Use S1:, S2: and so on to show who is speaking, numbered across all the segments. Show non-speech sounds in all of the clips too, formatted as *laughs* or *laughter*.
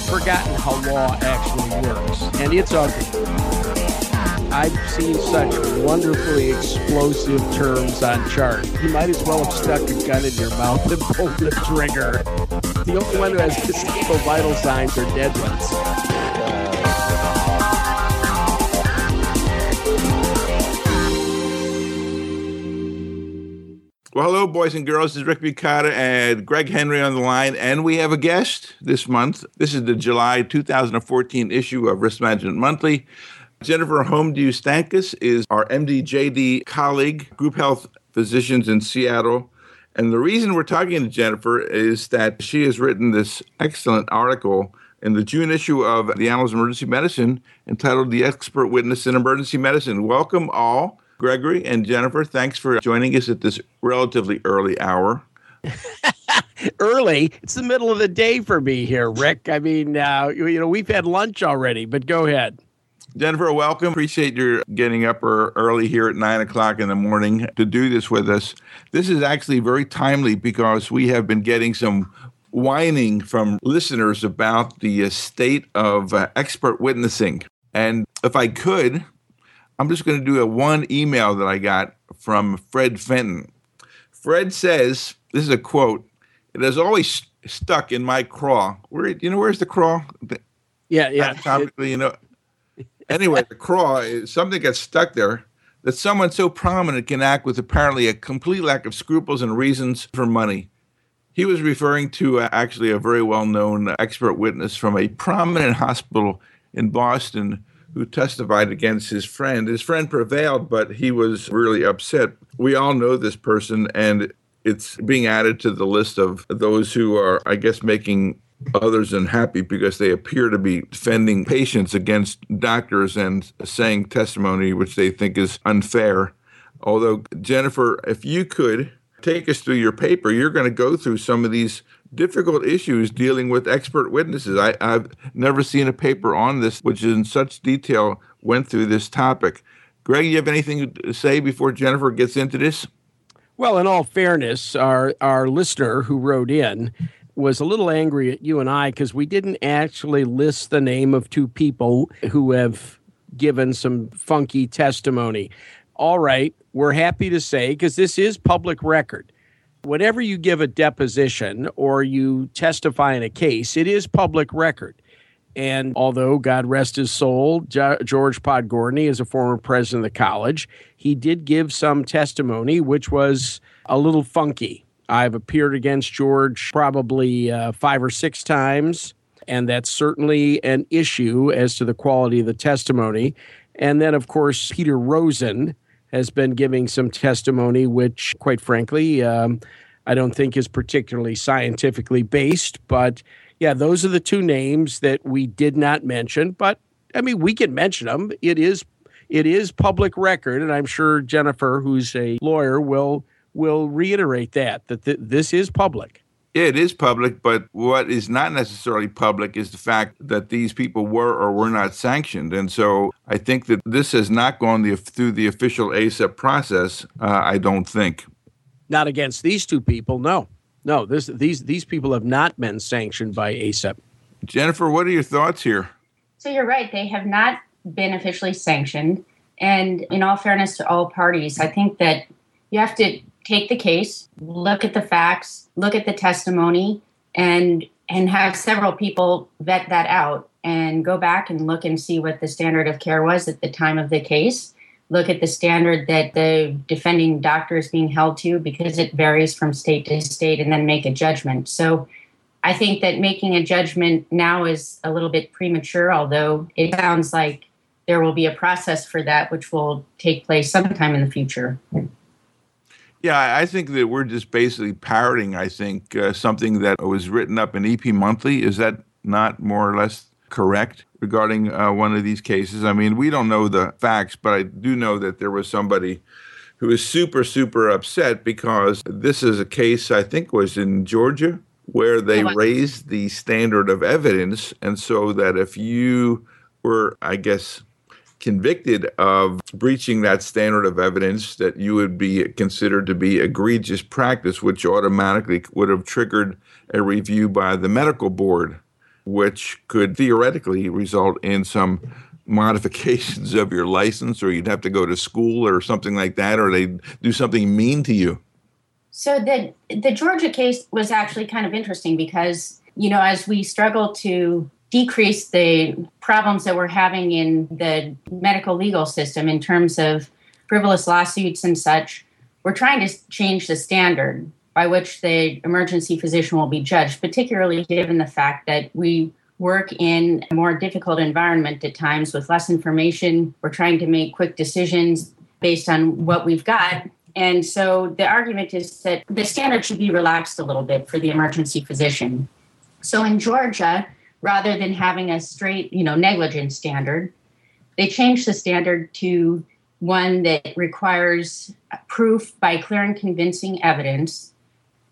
S1: you've forgotten how law actually works, and it's ugly. I've seen such wonderfully explosive terms on chart. You might as well have stuck a gun in your mouth and pulled the trigger. The only one who has physical vital signs are dead ones.
S2: Well, hello, boys and girls. This is Rick Bukata and Greg Henry on the line, and we have a guest this month. This is the July 2014 issue of Risk Management Monthly. Jennifer L'Hommedieu Stankus is our MDJD colleague, group health physicians in Seattle. And the reason we're talking to Jennifer is that she has written this excellent article in the June issue of the Annals of Emergency Medicine entitled The Expert Witness in Emergency Medicine. Welcome all. Gregory and Jennifer, thanks for joining us at this relatively early hour. *laughs*
S1: early? It's the middle of the day for me here, Rick. I mean, uh, you know, we've had lunch already, but go ahead.
S2: Jennifer, welcome. Appreciate your getting up early here at nine o'clock in the morning to do this with us. This is actually very timely because we have been getting some whining from listeners about the uh, state of uh, expert witnessing. And if I could, I'm just going to do a one email that I got from Fred Fenton. Fred says, this is a quote, it has always stuck in my craw. Where you know where's the craw?
S1: Yeah, yeah.
S2: You know. Anyway, the craw is something gets stuck there that someone so prominent can act with apparently a complete lack of scruples and reasons for money. He was referring to uh, actually a very well known expert witness from a prominent hospital in Boston who testified against his friend. His friend prevailed, but he was really upset. We all know this person, and it's being added to the list of those who are, I guess, making others unhappy because they appear to be defending patients against doctors and saying testimony which they think is unfair. Although, Jennifer, if you could take us through your paper, you're going to go through some of these difficult issues dealing with expert witnesses. I, have never seen a paper on this which in such detail went through this topic. Greg, you have anything to say before Jennifer gets into this?
S1: Well, in all fairness, our our listener who wrote in was a little angry at you and I because we didn't actually list the name of two people who have given some funky testimony. All right, we're happy to say because this is public record whenever you give a deposition or you testify in a case, it is public record. And although, God rest his soul, George Podgorny is a former president of the college, he did give some testimony which was a little funky. I've appeared against George probably uh, five or six times, and that's certainly an issue as to the quality of the testimony. And then, of course, Peter Rosen has been giving some testimony, which, quite frankly, um, I don't think is particularly scientifically based. But yeah, those are the two names that we did not mention. But I mean, we can mention them. It is it is public record, and I'm sure Jennifer, who's a lawyer, will will reiterate that that th- this is public.
S2: It is public, but what is not necessarily public is the fact that these people were or were not sanctioned. And so I think that this has not gone the, through the official ACEP process, uh, I don't think.
S1: Not against these two people, no. No, this, these, these people have not been sanctioned by ACEP.
S2: Jennifer, what are your thoughts here?
S3: So you're right. They have not been officially sanctioned. And in all fairness to all parties, I think that you have to take the case, look at the facts, look at the testimony, and and have several people vet that out and go back and look and see what the standard of care was at the time of the case. Look at the standard that the defending doctor is being held to because it varies from state to state and then make a judgment. So I think that making a judgment now is a little bit premature, although it sounds like there will be a process for that which will take place sometime in the future.
S2: Yeah, I think that we're just basically parroting, I think, uh, something that was written up in EP Monthly. Is that not more or less correct regarding uh, one of these cases? I mean, we don't know the facts, but I do know that there was somebody who was super, super upset because this is a case, I think, was in Georgia where they raised the standard of evidence. And so that if you were, I guess, convicted of breaching that standard of evidence, that you would be considered to be egregious practice, which automatically would have triggered a review by the medical board. which could theoretically result in some *laughs* modifications of your license, or you'd have to go to school or something like that, or they'd do something mean to you.
S3: So the the Georgia case was actually kind of interesting because you know as we struggle to decrease the problems that we're having in the medical legal system in terms of frivolous lawsuits and such, we're trying to change the standard by which the emergency physician will be judged, particularly given the fact that we work in a more difficult environment at times with less information. We're trying to make quick decisions based on what we've got. And so the argument is that the standard should be relaxed a little bit for the emergency physician. So in Georgia, rather than having a straight, you know, negligence standard, they changed the standard to one that requires proof by clear and convincing evidence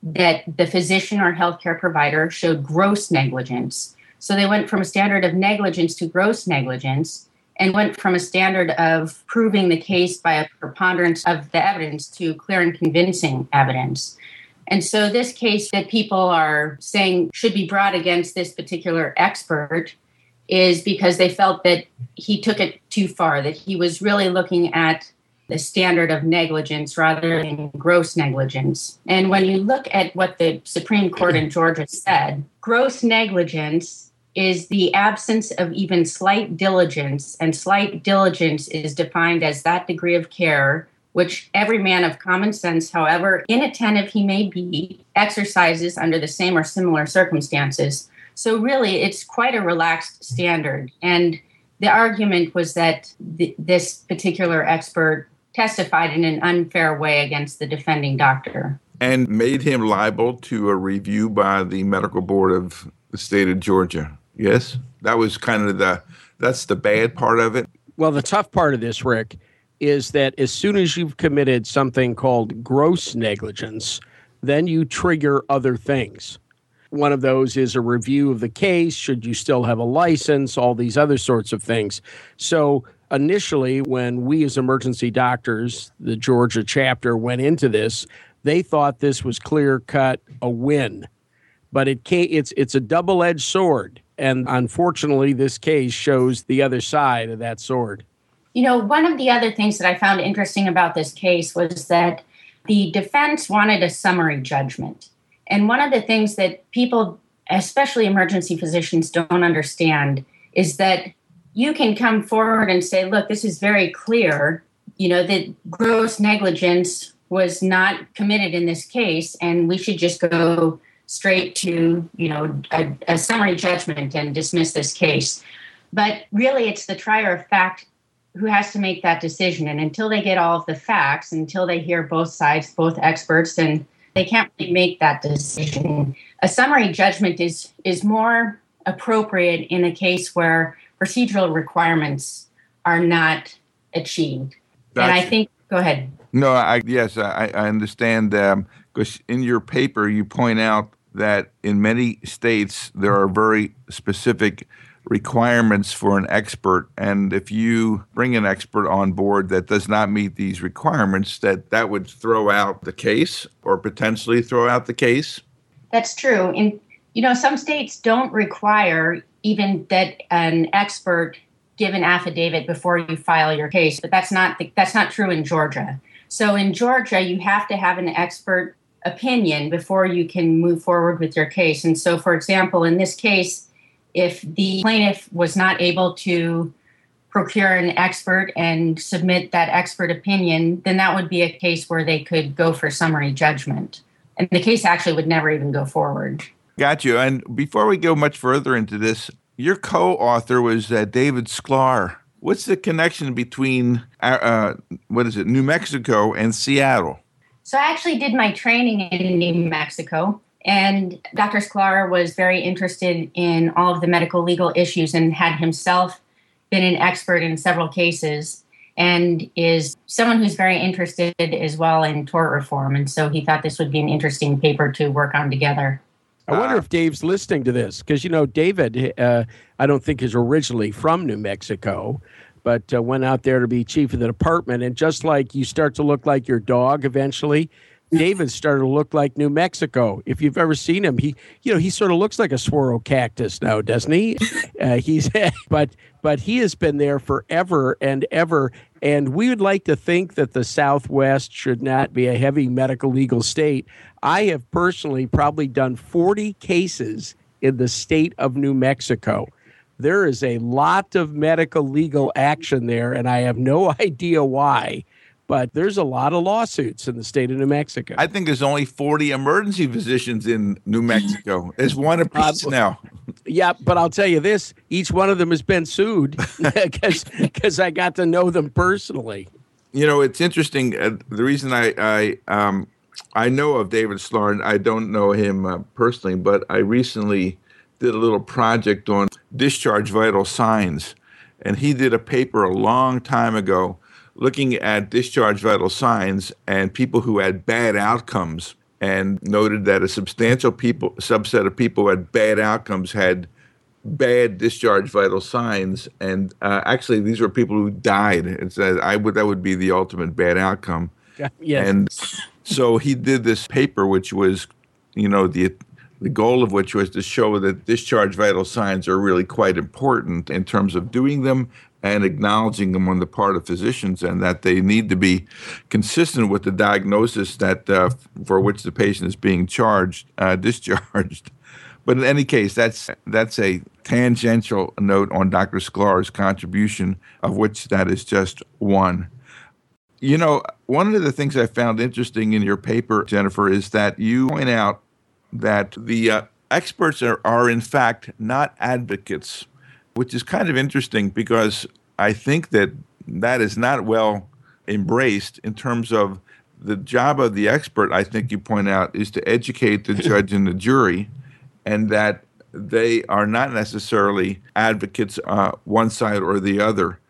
S3: that the physician or healthcare provider showed gross negligence. So they went from a standard of negligence to gross negligence and went from a standard of proving the case by a preponderance of the evidence to clear and convincing evidence. And so, this case that people are saying should be brought against this particular expert is because they felt that he took it too far, that he was really looking at the standard of negligence rather than gross negligence. And when you look at what the Supreme Court in Georgia said, gross negligence is the absence of even slight diligence, and slight diligence is defined as that degree of care which every man of common sense, however inattentive he may be, exercises under the same or similar circumstances. So, really, it's quite a relaxed standard. And the argument was that th- this particular expert testified in an unfair way against the defending doctor.
S2: And made him liable to a review by the medical board of the state of Georgia. Yes? That was kind of the that's the bad part of it.
S1: Well, the tough part of this, Rick, is that as soon as you've committed something called gross negligence, then you trigger other things. One of those is a review of the case. Should you still have a license? All these other sorts of things. So, initially, when we as emergency doctors, the Georgia chapter, went into this, they thought this was clear cut a win. But it can't, it's, it's a double edged sword. And unfortunately, this case shows the other side of that sword.
S3: You know, one of the other things that I found interesting about this case was that the defense wanted a summary judgment. And one of the things that people, especially emergency physicians, don't understand is that you can come forward and say, look, this is very clear, you know, that gross negligence was not committed in this case, and we should just go straight to, you know, a, a summary judgment and dismiss this case. But really, it's the trier of fact who has to make that decision. And until they get all of the facts, until they hear both sides, both experts, and they can't really make that decision. A summary judgment is is more appropriate in a case where procedural requirements are not achieved. And I think, go ahead.
S2: No, I yes, I, I understand because um, in your paper you point out that in many states there are very specific requirements for an expert and if you bring an expert on board that does not meet these requirements that that would throw out the case or potentially throw out the case.
S3: That's true. And you know some states don't require even that an expert give an affidavit before you file your case but that's not the, that's not true in Georgia. So in Georgia you have to have an expert opinion before you can move forward with your case. And so for example in this case if the plaintiff was not able to procure an expert and submit that expert opinion, then that would be a case where they could go for summary judgment. And the case actually would never even go forward.
S2: Got you. And before we go much further into this, your co author was uh, David Sklar. What's the connection between, uh, uh, what is it, New Mexico and Seattle?
S3: So I actually did my training in New Mexico. And Dr. Sklar was very interested in all of the medical legal issues and had himself been an expert in several cases and is someone who's very interested as well in tort reform. And so he thought this would be an interesting paper to work on together.
S1: I wonder if Dave's listening to this because, you know, David, uh, I don't think is originally from New Mexico, but uh, went out there to be chief of the department. And just like you start to look like your dog eventually, David started to look like New Mexico. If you've ever seen him, he you know he sort of looks like a saguaro cactus now, doesn't he? *laughs* Uh, he's *laughs* but but he has been there forever and ever. And we would like to think that the Southwest should not be a heavy medical legal state. I have personally probably done 40 cases in the state of New Mexico. There is a lot of medical legal action there, and I have no *laughs* idea why but there's a lot of lawsuits in the state of New Mexico.
S2: I think there's only 40 emergency physicians in New Mexico. There's one apiece uh, now.
S1: Yeah, but I'll tell you this: each one of them has been sued *laughs* because because I got to know them personally.
S2: You know, it's interesting. Uh, the reason I I um, I know of David Sklar, I don't know him uh, personally, but I recently did a little project on discharge vital signs, and he did a paper a long time ago looking at discharge vital signs and people who had bad outcomes and noted that a substantial people subset of people who had bad outcomes had bad discharge vital signs. And uh, actually these were people who died. And said i would that would be the ultimate bad outcome.
S1: Yes.
S2: and so he did this paper which was you know the the goal of which was to show that discharge vital signs are really quite important in terms of doing them and acknowledging them on the part of physicians and that they need to be consistent with the diagnosis that uh, for which the patient is being charged uh, *laughs* discharged but in any case that's that's a tangential note on Dr. Sklar's contribution of which that is just one you know one of the things I found interesting in your paper Jennifer is that you point out that the uh, experts are, are in fact not advocates which is kind of interesting because I think that that is not well embraced in terms of the job of the expert. I think you point out is to educate the *laughs* judge and the jury, and that they are not necessarily advocates uh, one side or the other.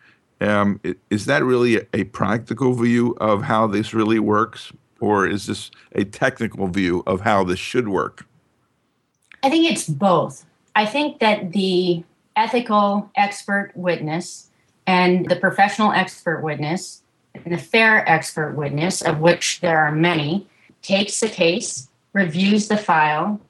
S2: Um, is that really a, a practical view of how this really works, or is this a technical view of how this should work?
S3: I think it's both. I think that the ethical expert witness and the professional expert witness and the fair expert witness, of which there are many, takes the case, reviews the file,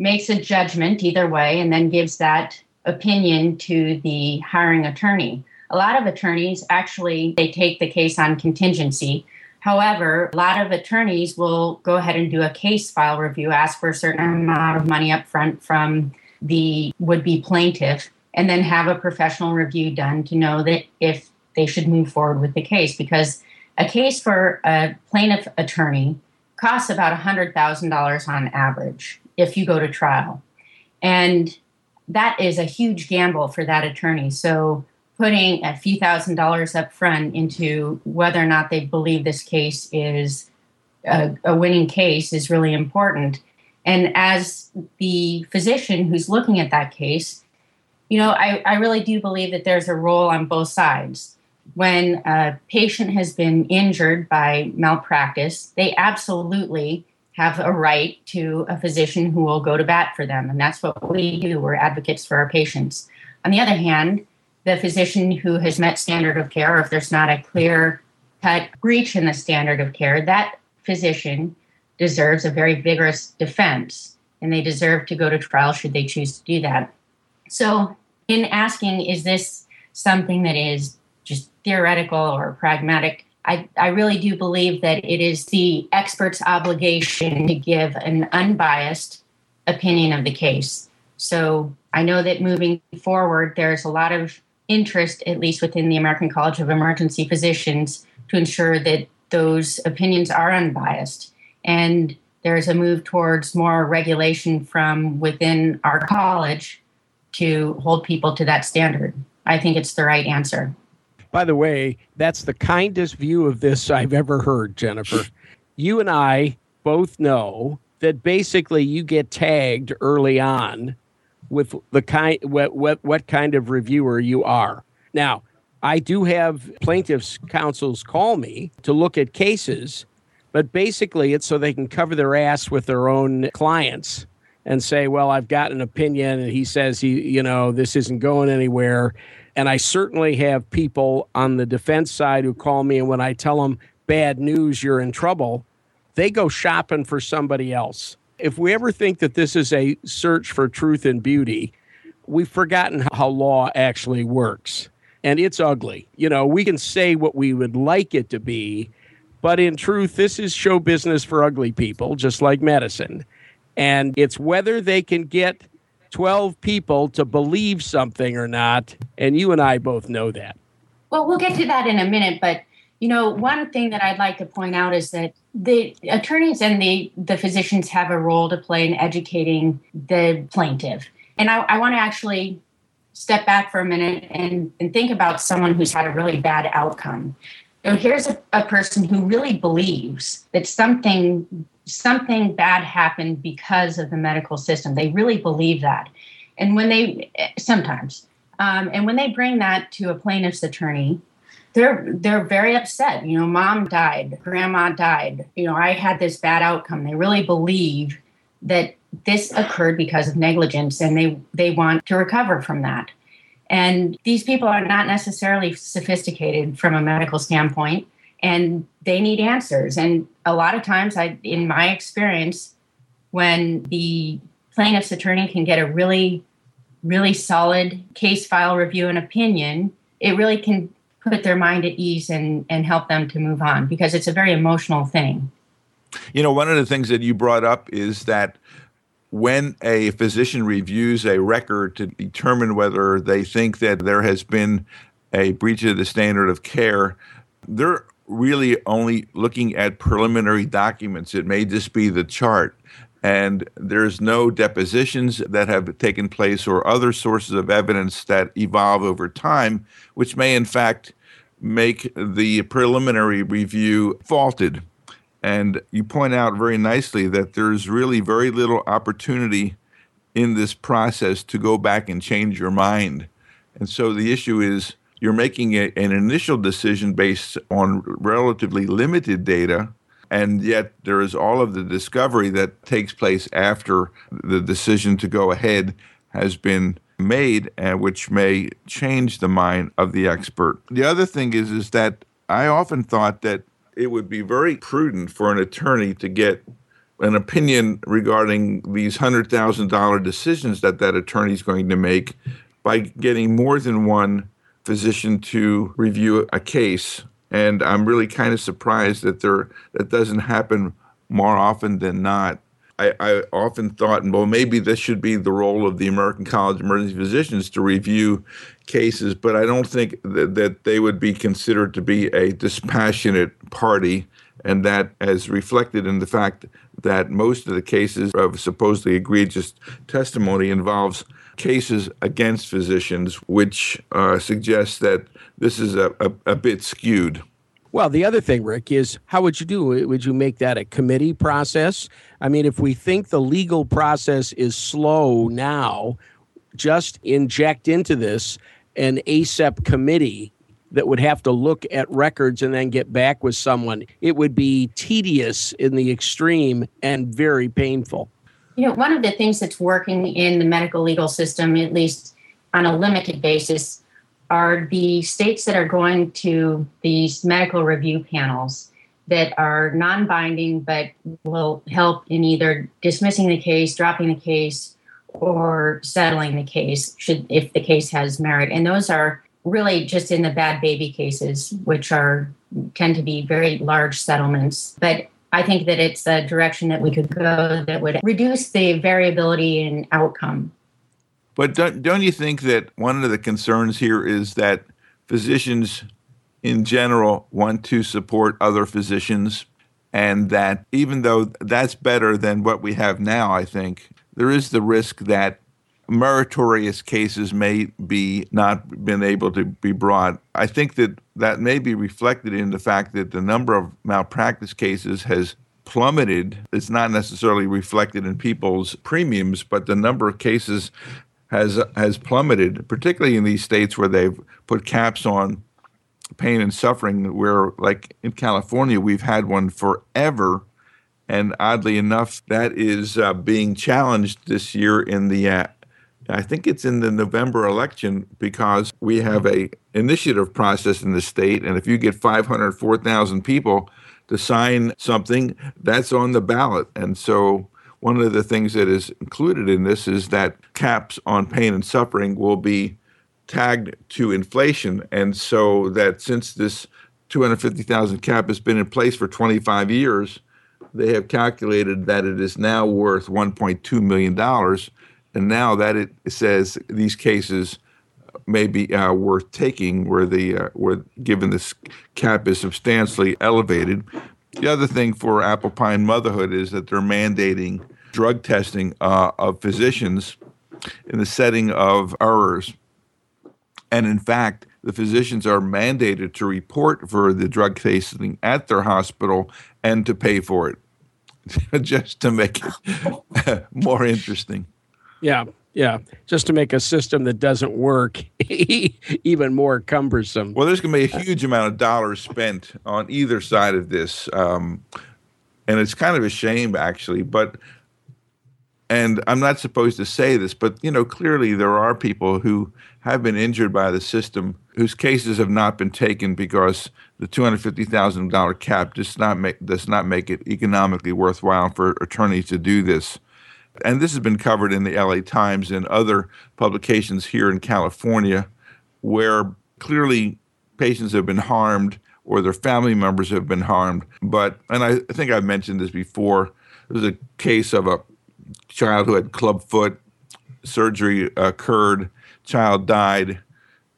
S3: makes a judgment either way, and then gives that opinion to the hiring attorney. A lot of attorneys actually they take the case on contingency. However, a lot of attorneys will go ahead and do a case file review, ask for a certain amount of money up front from the would be plaintiff and then have a professional review done to know that if they should move forward with the case because a case for a plaintiff attorney costs about $100,000 on average if you go to trial. And that is a huge gamble for that attorney. So putting a few thousand dollars up front into whether or not they believe this case is a, a winning case is really important. And as the physician who's looking at that case, you know, I, I really do believe that there's a role on both sides. When a patient has been injured by malpractice, they absolutely have a right to a physician who will go to bat for them. And that's what we do. We're advocates for our patients. On the other hand, the physician who has met standard of care, or if there's not a clear cut breach in the standard of care, that physician deserves a very vigorous defense and they deserve to go to trial should they choose to do that. So, in asking, is this something that is just theoretical or pragmatic? I, I really do believe that it is the expert's obligation to give an unbiased opinion of the case. So, I know that moving forward, there's a lot of interest, at least within the American College of Emergency Physicians, to ensure that those opinions are unbiased and there's a move towards more regulation from within our college to hold people to that standard. I think it's the right answer.
S1: By the way, that's the kindest view of this I've ever heard, Jennifer. you and I both know that basically you get tagged early on with the kind what, what what kind of reviewer you are. Now, I do have plaintiffs counsels call me to look at cases but basically, it's so they can cover their ass with their own clients and say, well, I've got an opinion. And he says, he, you know, this isn't going anywhere. And I certainly have people on the defense side who call me. And when I tell them bad news, you're in trouble, they go shopping for somebody else. If we ever think that this is a search for truth and beauty, we've forgotten how law actually works. And it's ugly. You know, we can say what we would like it to be, but in truth, this is show business for ugly people, just like medicine. And it's whether they can get 12 people to believe something or not. And you and I both know that.
S3: Well, we'll get to that in a minute. But, you know, one thing that I'd like to point out is that the attorneys and the, the physicians have a role to play in educating the plaintiff. And I, I want to actually step back for a minute and, and think about someone who's had a really bad outcome. So here's a, a person who really believes that something something bad happened because of the medical system. They really believe that. And when they sometimes, um, and when they bring that to a plaintiff's attorney, they're they're very upset. You know, mom died, grandma died. You know, I had this bad outcome. They really believe that this occurred because of negligence, and they they want to recover from that. And these people are not necessarily sophisticated from a medical standpoint, and they need answers. And a lot of times, I, in my experience, when the plaintiff's attorney can get a really, really solid case file review and opinion, it really can put their mind at ease and, and help them to move on because it's a very emotional thing.
S2: You know, one of the things that you brought up is that when a physician reviews a record to determine whether they think that there has been a breach of the standard of care, they're really only looking at preliminary documents. It may just be the chart. And there's no depositions that have taken place or other sources of evidence that evolve over time, which may in fact make the preliminary review faulted. And you point out very nicely that there's really very little opportunity in this process to go back and change your mind. And so the issue is you're making a, an initial decision based on relatively limited data, and yet there is all of the discovery that takes place after the decision to go ahead has been made, and uh, which may change the mind of the expert. The other thing is, is that I often thought that it would be very prudent for an attorney to get an opinion regarding these $100,000 decisions that that attorney is going to make by getting more than one physician to review a case. And I'm really kind of surprised that there that doesn't happen more often than not. I, I, often thought, well, maybe this should be the role of the American College of Emergency Physicians to review cases, but I don't think that, that they would be considered to be a dispassionate party, and that as reflected in the fact that most of the cases of supposedly egregious testimony involves cases against physicians, which uh, suggests that this is a, a, a bit skewed.
S1: Well, the other thing, Rick, is how would you do? Would you make that a committee process? I mean, if we think the legal process is slow now, just inject into this an ACEP committee that would have to look at records and then get back with someone. It would be tedious in the extreme and very painful.
S3: You know, one of the things that's working in the medical legal system, at least on a limited basis, are the states that are going to these medical review panels that are non binding but will help in either dismissing the case, dropping the case, or settling the case should if the case has merit. And those are really just in the bad baby cases, which are tend to be very large settlements. But I think that it's a direction that we could go that would reduce the variability in outcome
S2: but don't, don't you think that one of the concerns here is that physicians in general want to support other physicians? And that even though that's better than what we have now, I think there is the risk that meritorious cases may be not been able to be brought. I think that that may be reflected in the fact that the number of malpractice cases has plummeted. It's not necessarily reflected in people's premiums, but the number of cases has has plummeted, particularly in these states where they've put caps on pain and suffering. Where, like in California, we've had one forever, and oddly enough, that is uh, being challenged this year in the. Uh, I think it's in the November election because we have a initiative process in the state, and if you get 504,000 people to sign something that's on the ballot. And so one of the things that is included in this is that caps on pain and suffering will be tagged to inflation. And so that since this 250,000 cap has been in place for 25 years, they have calculated that it is now worth 1.2 million dollars and now that it says these cases may be uh, worth taking where the uh, where given this cap is substantially elevated. The other thing for apple pie motherhood is that they're mandating drug testing uh, of physicians in the setting of errors. And in fact the physicians are mandated to report for the drug testing at their hospital and to pay for it. *laughs* Just to make it *laughs* more interesting.
S1: Yeah yeah. Just to make a system that doesn't work *laughs* even more cumbersome.
S2: Well there's going to be a huge amount of dollars spent on either side of this um, and it's kind of a shame actually but and i'm not supposed to say this but you know clearly there are people who have been injured by the system whose cases have not been taken because the $250,000 cap does not make does not make it economically worthwhile for attorneys to do this. And this has been covered in the LA Times and other publications here in California where clearly patients have been harmed or their family members have been harmed. But and I think I've mentioned this before. There's a case of a child who had club foot surgery occurred child died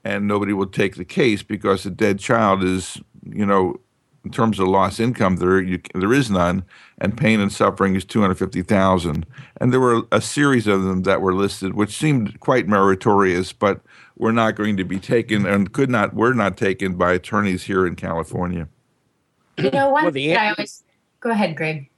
S2: and nobody will take the case because a dead child is, you know, in terms of lost income, there you, there is none, and pain and suffering is two hundred fifty thousand. And there were a series of them that were listed, which seemed quite meritorious, but were not going to be taken and could not were not taken by attorneys here in California.
S3: You know, one well, thing I always go ahead, Greg.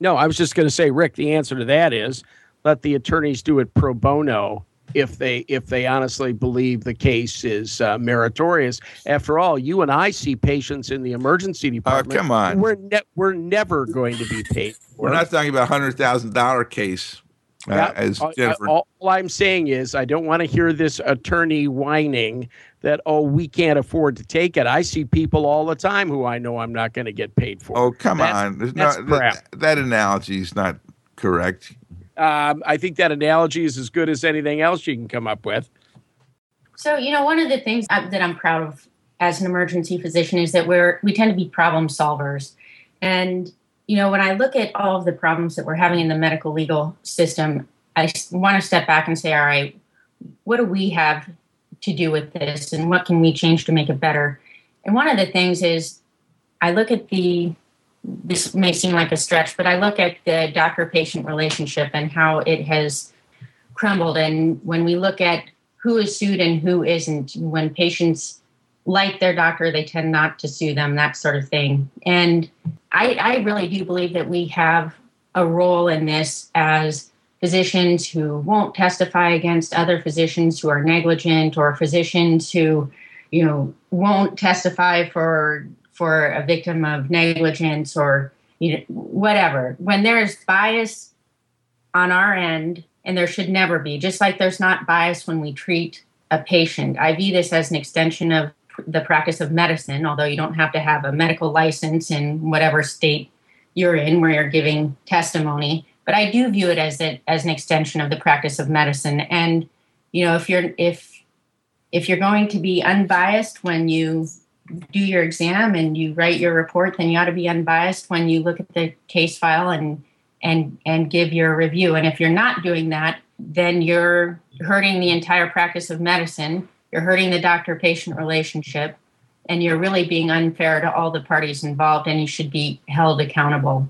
S1: No, I was just going to say, Rick. The answer to that is let the attorneys do it pro bono if they if they honestly believe the case is uh, meritorious. After all, you and I see patients in the emergency department.
S2: Oh, come on.
S1: We're ne- we're never going to be paid.
S2: we're not talking about a hundred thousand dollar case. Uh, as Jennifer.
S1: All, all I'm saying is, I don't want to hear this attorney whining that oh we can't afford to take it. I see people all the time who I know I'm not going to get paid for.
S2: Oh come that's, on, that's no, that, that analogy is not correct.
S1: Um, I think that analogy is as good as anything else you can come up with.
S3: So, you know, one of the things that I'm proud of as an emergency physician is that we're we tend to be problem solvers. And you know, when I look at all of the problems that we're having in the medical legal system, I want to step back and say, all right, what do we have to do with this and what can we change to make it better? And one of the things is I look at the this may seem like a stretch, but I look at the doctor patient relationship and how it has crumbled. And when we look at who is sued and who isn't, when patients like their doctor, they tend not to sue them, that sort of thing. And I, I really do believe that we have a role in this as physicians who won't testify against other physicians who are negligent or physicians who you know won't testify for for a victim of negligence or you know, whatever. When there's bias on our end, and there should never be, just like there's not bias when we treat a patient. I view this as an extension of the practice of medicine, although you don't have to have a medical license in whatever state you're in where you're giving testimony. But I do view it as as an extension of the practice of medicine. And you know, if you're if if you're going to be unbiased when you do your exam and you write your report, then you ought to be unbiased when you look at the case file and and and give your review. And if you're not doing that, then you're hurting the entire practice of medicine. You're hurting the doctor-patient relationship, and you're really being unfair to all the parties involved. And you should be held accountable.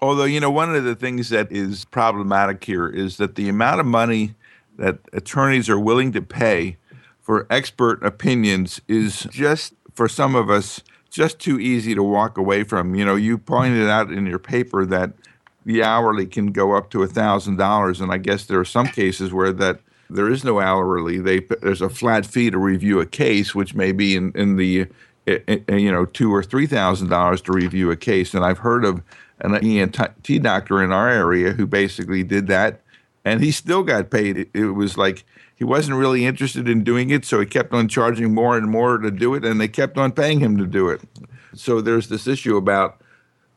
S2: Although you know, one of the things that is problematic here is that the amount of money that attorneys are willing to pay for expert opinions is just for some of us just too easy to walk away from. You know, you pointed out in your paper that the hourly can go up to a thousand dollars, and I guess there are some cases where that there is no hourly. They there's a flat fee to review a case, which may be in in the eh, eh, eh, you know two or three thousand dollars to review a case. And I've heard of an ENT doctor in our area who basically did that, and he still got paid. It, it was like he wasn't really interested in doing it, so he kept on charging more and more to do it, and they kept on paying him to do it. So there's this issue about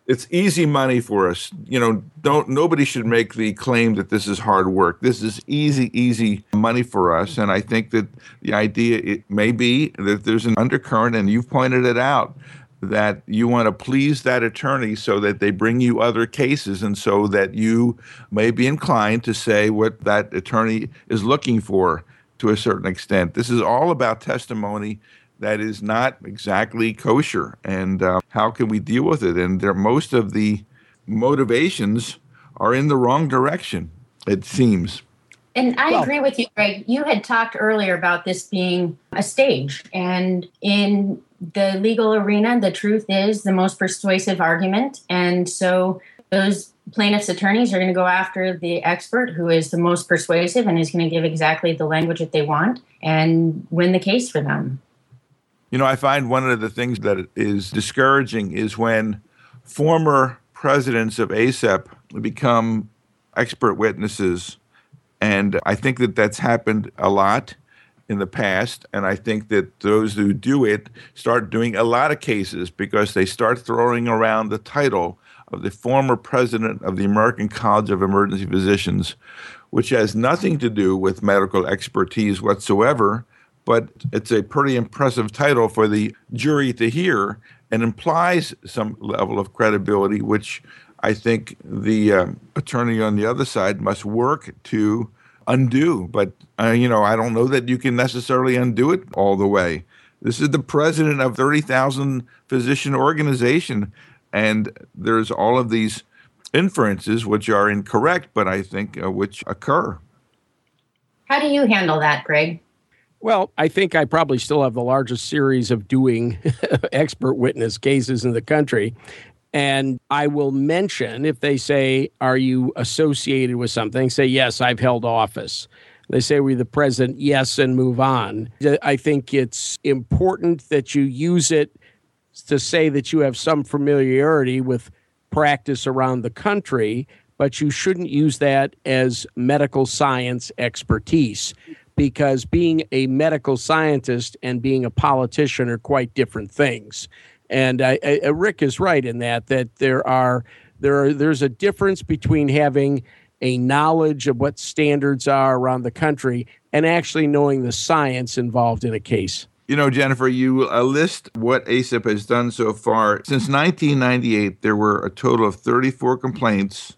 S2: it's easy money for us. You know, don't nobody should make the claim that this is hard work. This is easy, easy money for us. And I think that the idea it may be that there's an undercurrent, and you've pointed it out that you want to please that attorney so that they bring you other cases and so that you may be inclined to say what that attorney is looking for to a certain extent. This is all about testimony that is not exactly kosher. And uh, how can we deal with it? And there, most of the motivations are in the wrong direction, it seems.
S3: And I well, agree with you, Greg. You had talked earlier about this being a stage. And in the legal arena, the truth is the most persuasive argument. And so those plaintiff's attorneys are going to go after the expert who is the most persuasive and is going to give exactly the language that they want and win the case for them.
S2: You know, I find one of the things that is discouraging is when former presidents of ACEP become expert witnesses. And I think that that's happened a lot in the past. And I think that those who do it start doing a lot of cases because they start throwing around the title of the former president of the American College of Emergency Physicians, which has nothing to do with medical expertise whatsoever but it's a pretty impressive title for the jury to hear and implies some level of credibility, which I think the uh, attorney on the other side must work to undo. But, uh, you know, I don't know that you can necessarily undo it all the way. This is the president of 30,000 physician organization, and there's all of these inferences which are incorrect, but I think uh, which occur.
S3: How do you handle that, Greg?
S1: Well, I think I probably still have the largest series of doing *laughs* expert witness cases in the country. And I will mention if they say, Are you associated with something? Say, Yes, I've held office. They say, We're the president, yes, and move on. I think it's important that you use it to say that you have some familiarity with practice around the country, but you shouldn't use that as medical science expertise because being a medical scientist and being a politician are quite different things. And I, I, Rick is right in that that there are there are there's a difference between having a knowledge of what standards are around the country and actually knowing the science involved in a case.
S2: You know, Jennifer, you uh, list what ACEP has done so far. Since 1998, there were a total of 34 complaints.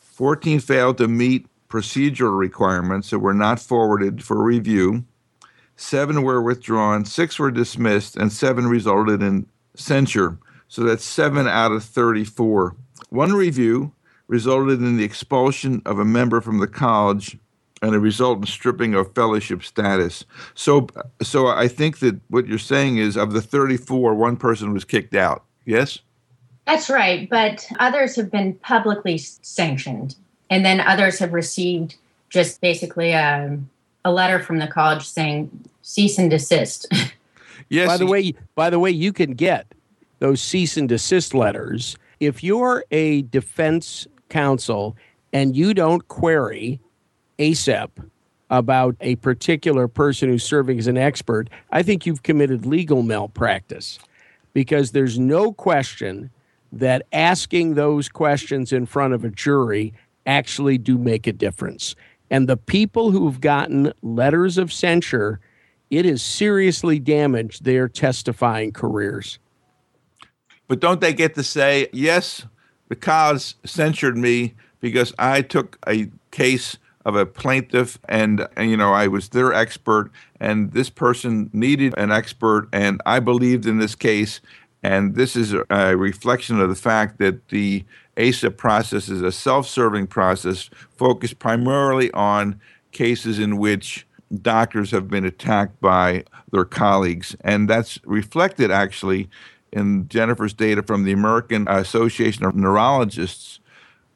S2: 14 failed to meet procedural requirements that were not forwarded for review. Seven were withdrawn, six were dismissed, and seven resulted in censure. So that's seven out of 34. One review resulted in the expulsion of a member from the college and a resultant stripping of fellowship status. So, so I think that what you're saying is of the 34, one person was kicked out. Yes?
S3: That's right. But others have been publicly sanctioned. And then others have received just basically a, um, a letter from the college saying cease and desist. *laughs*
S1: yes. By the way, by the way, you can get those cease and desist letters if you're a defense counsel and you don't query ACEP about a particular person who's serving as an expert, I think you've committed legal malpractice because there's no question that asking those questions in front of a jury actually do make a difference. And the people who've gotten letters of censure, it has seriously damaged their testifying careers.
S2: But don't they get to say, yes, the cause censured me because I took a case of a plaintiff and, and, you know I was their expert and this person needed an expert and I believed in this case and this is a reflection of the fact that the ACEP process is a self serving process focused primarily on cases in which doctors have been attacked by their colleagues. And that's reflected actually in Jennifer's data from the American Association of Neurologists,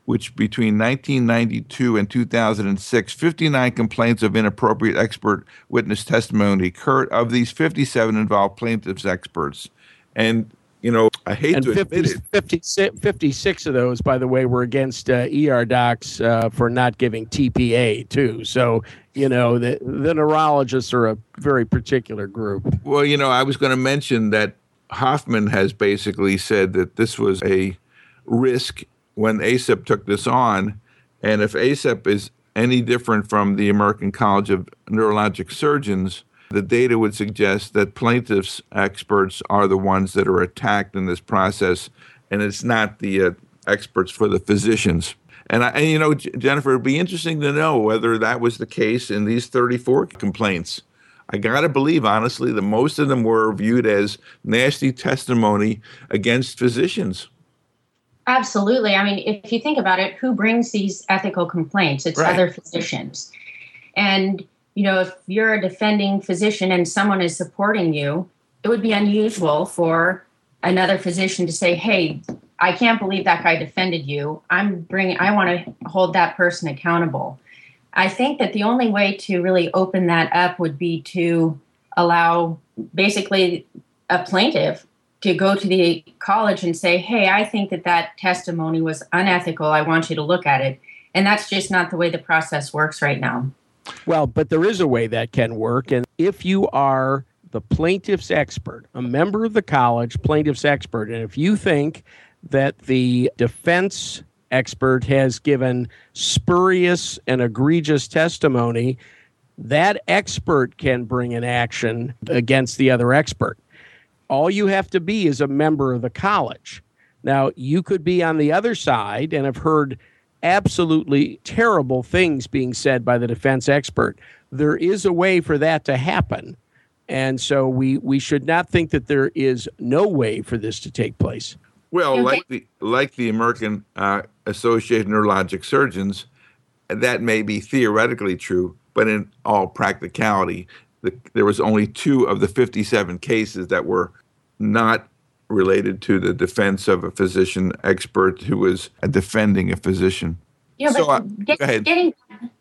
S2: which between 1992 and 2006, 59 complaints of inappropriate expert witness testimony occurred. Of these, 57 involved plaintiffs' experts. And you know, I hate and to 50, admit it.
S1: 56, 56 of those, by the way, were against uh, ER docs uh, for not giving TPA too. So, you know, the, the neurologists are a very particular group.
S2: Well, you know, I was going to mention that Hoffman has basically said that this was a risk when ACEP took this on. And if ACEP is any different from the American College of Neurologic Surgeons, the data would suggest that plaintiffs' experts are the ones that are attacked in this process, and it's not the uh, experts for the physicians. And, I, and you know, Jennifer, it'd be interesting to know whether that was the case in these 34 complaints. I got to believe, honestly, that most of them were viewed as nasty testimony against physicians.
S3: Absolutely. I mean, if you think about it, who brings these ethical complaints? It's right. other physicians. And, you know, if you're a defending physician and someone is supporting you, it would be unusual for another physician to say, hey, I can't believe that guy defended you. I'm bringing, I want to hold that person accountable. I think that the only way to really open that up would be to allow basically a plaintiff to go to the college and say, hey, I think that that testimony was unethical. I want you to look at it. And that's just not the way the process works right now.
S1: Well, but there is a way that can work. And if you are the plaintiff's expert, a member of the college, plaintiff's expert, and if you think that the defense expert has given spurious and egregious testimony, that expert can bring an action against the other expert all you have to be is a member of the college. Now, you could be on the other side and have heard absolutely terrible things being said by the defense expert. There is a way for that to happen. And so we, we should not think that there is no way for this to take place.
S2: Well, like the like the American uh, Association of Neurologic Surgeons, that may be theoretically true, but in all practicality, the, there was only two of the 57 cases that were not related to the defense of a physician expert who was defending a physician.
S3: Yeah, so, but uh, get, getting,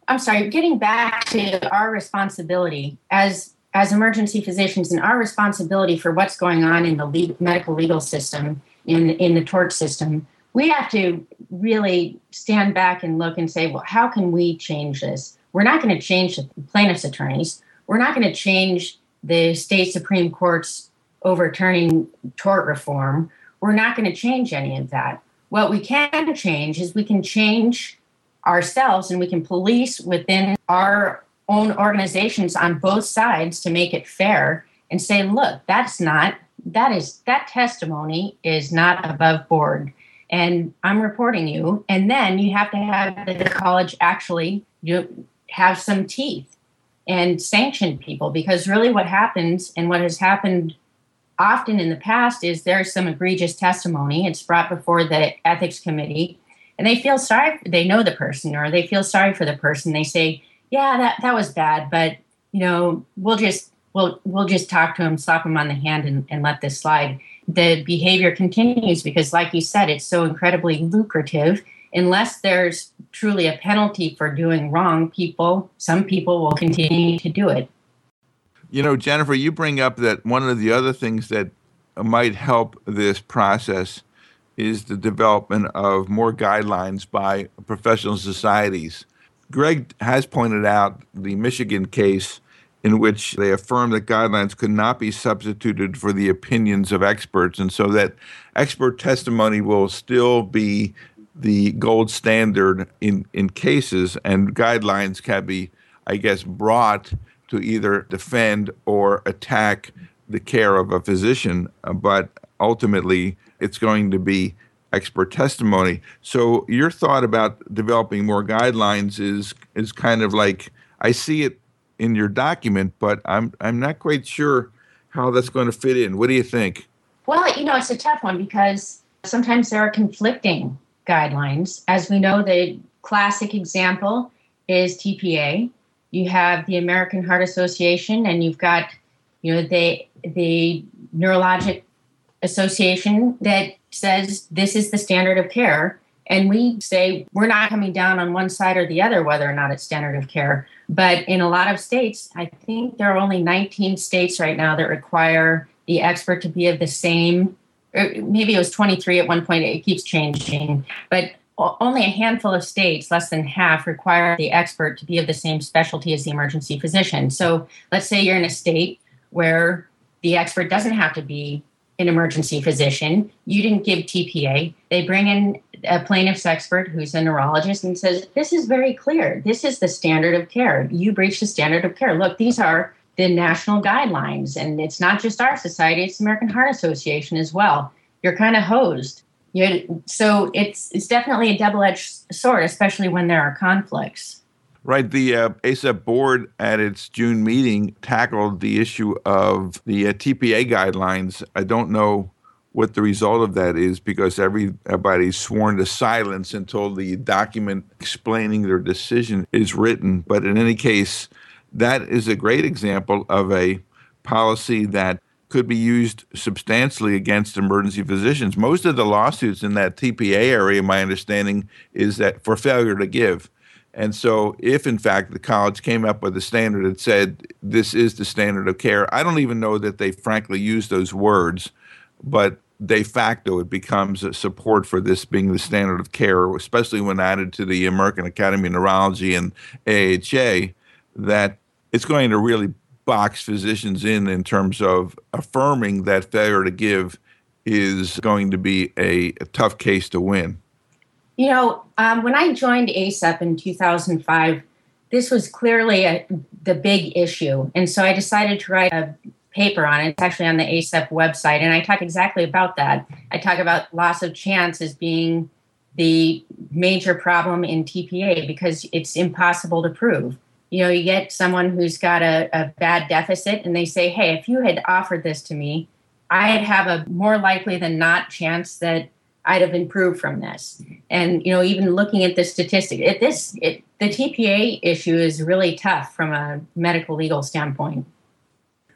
S3: I'm sorry, getting back to our responsibility as as emergency physicians and our responsibility for what's going on in the legal, medical legal system, in in the tort system, we have to really stand back and look and say, well, how can we change this? We're not going to change the plaintiffs' attorneys. We're not going to change the state supreme court's overturning tort reform. We're not going to change any of that. What we can change is we can change ourselves and we can police within our own organizations on both sides to make it fair and say, look, that's not, that is, that testimony is not above board. And I'm reporting you. And then you have to have the college actually you have some teeth and sanction people because really what happens and what has happened often in the past is there's some egregious testimony. It's brought before the ethics committee, and they feel sorry. They know the person, or they feel sorry for the person. They say, "Yeah, that that was bad, but you know, we'll just we'll we'll just talk to him, slap him on the hand, and, and let this slide." The behavior continues because, like you said, it's so incredibly lucrative. Unless there's truly a penalty for doing wrong, people, some people will continue to do it.
S2: You know, Jennifer, you bring up that one of the other things that might help this process is the development of more guidelines by professional societies. Greg has pointed out the Michigan case in which they affirmed that guidelines could not be substituted for the opinions of experts, and so that expert testimony will still be the gold standard in, in cases, and guidelines can be, I guess, brought to either defend or attack the care of a physician, uh, but ultimately it's going to be expert testimony. So your thought about developing more guidelines is is kind of like I see it in your document, but I'm I'm not quite sure how that's going to fit in. What do you think?
S3: Well, you know, it's a tough one because sometimes there are conflicting guidelines. As we know, the classic example is TPA, you have the American Heart Association, and you've got, you know, the the Neurologic Association that says this is the standard of care, and we say we're not coming down on one side or the other whether or not it's standard of care. But in a lot of states, I think there are only 19 states right now that require the expert to be of the same. Er, maybe it was 23 at one point. It keeps changing, but only a handful of states, less than half, require the expert to be of the same specialty as the emergency physician. So let's say you're in a state where the expert doesn't have to be an emergency physician. You didn't give TPA. They bring in a plaintiff's expert who's a neurologist and says, This is very clear. This is the standard of care. You breached the standard of care. Look, these are the national guidelines. And it's not just our society, it's the American Heart Association as well. You're kind of hosed. You're, so it's it's definitely a double-edged sword, especially when there are conflicts.
S2: Right. The uh, ACEP board at its June meeting tackled the issue of the uh, TPA guidelines. I don't know what the result of that is because everybody's sworn to silence until the document explaining their decision is written. But in any case, that is a great example of a policy that could be used substantially against emergency physicians. Most of the lawsuits in that TPA area, my understanding, is that for failure to give. And so, if in fact the college came up with a standard that said this is the standard of care, I don't even know that they frankly use those words, but de facto it becomes a support for this being the standard of care, especially when added to the American Academy of Neurology and AHA, that it's going to really box physicians in in terms of affirming that failure to give is going to be a, a tough case to win.
S3: You know, um, when I joined ACEP in 2005, this was clearly a, the big issue. And so I decided to write a paper on it. It's actually on the ACEP website. And I talk exactly about that. I talk about loss of chance as being the major problem in TPA because it's impossible to prove you know you get someone who's got a, a, bad deficit and they say hey if you had offered this to me i'd have a more likely than not chance that i'd have improved from this. And you know even looking at the statistic it, this it, the tpa issue is really tough from a medical legal standpoint.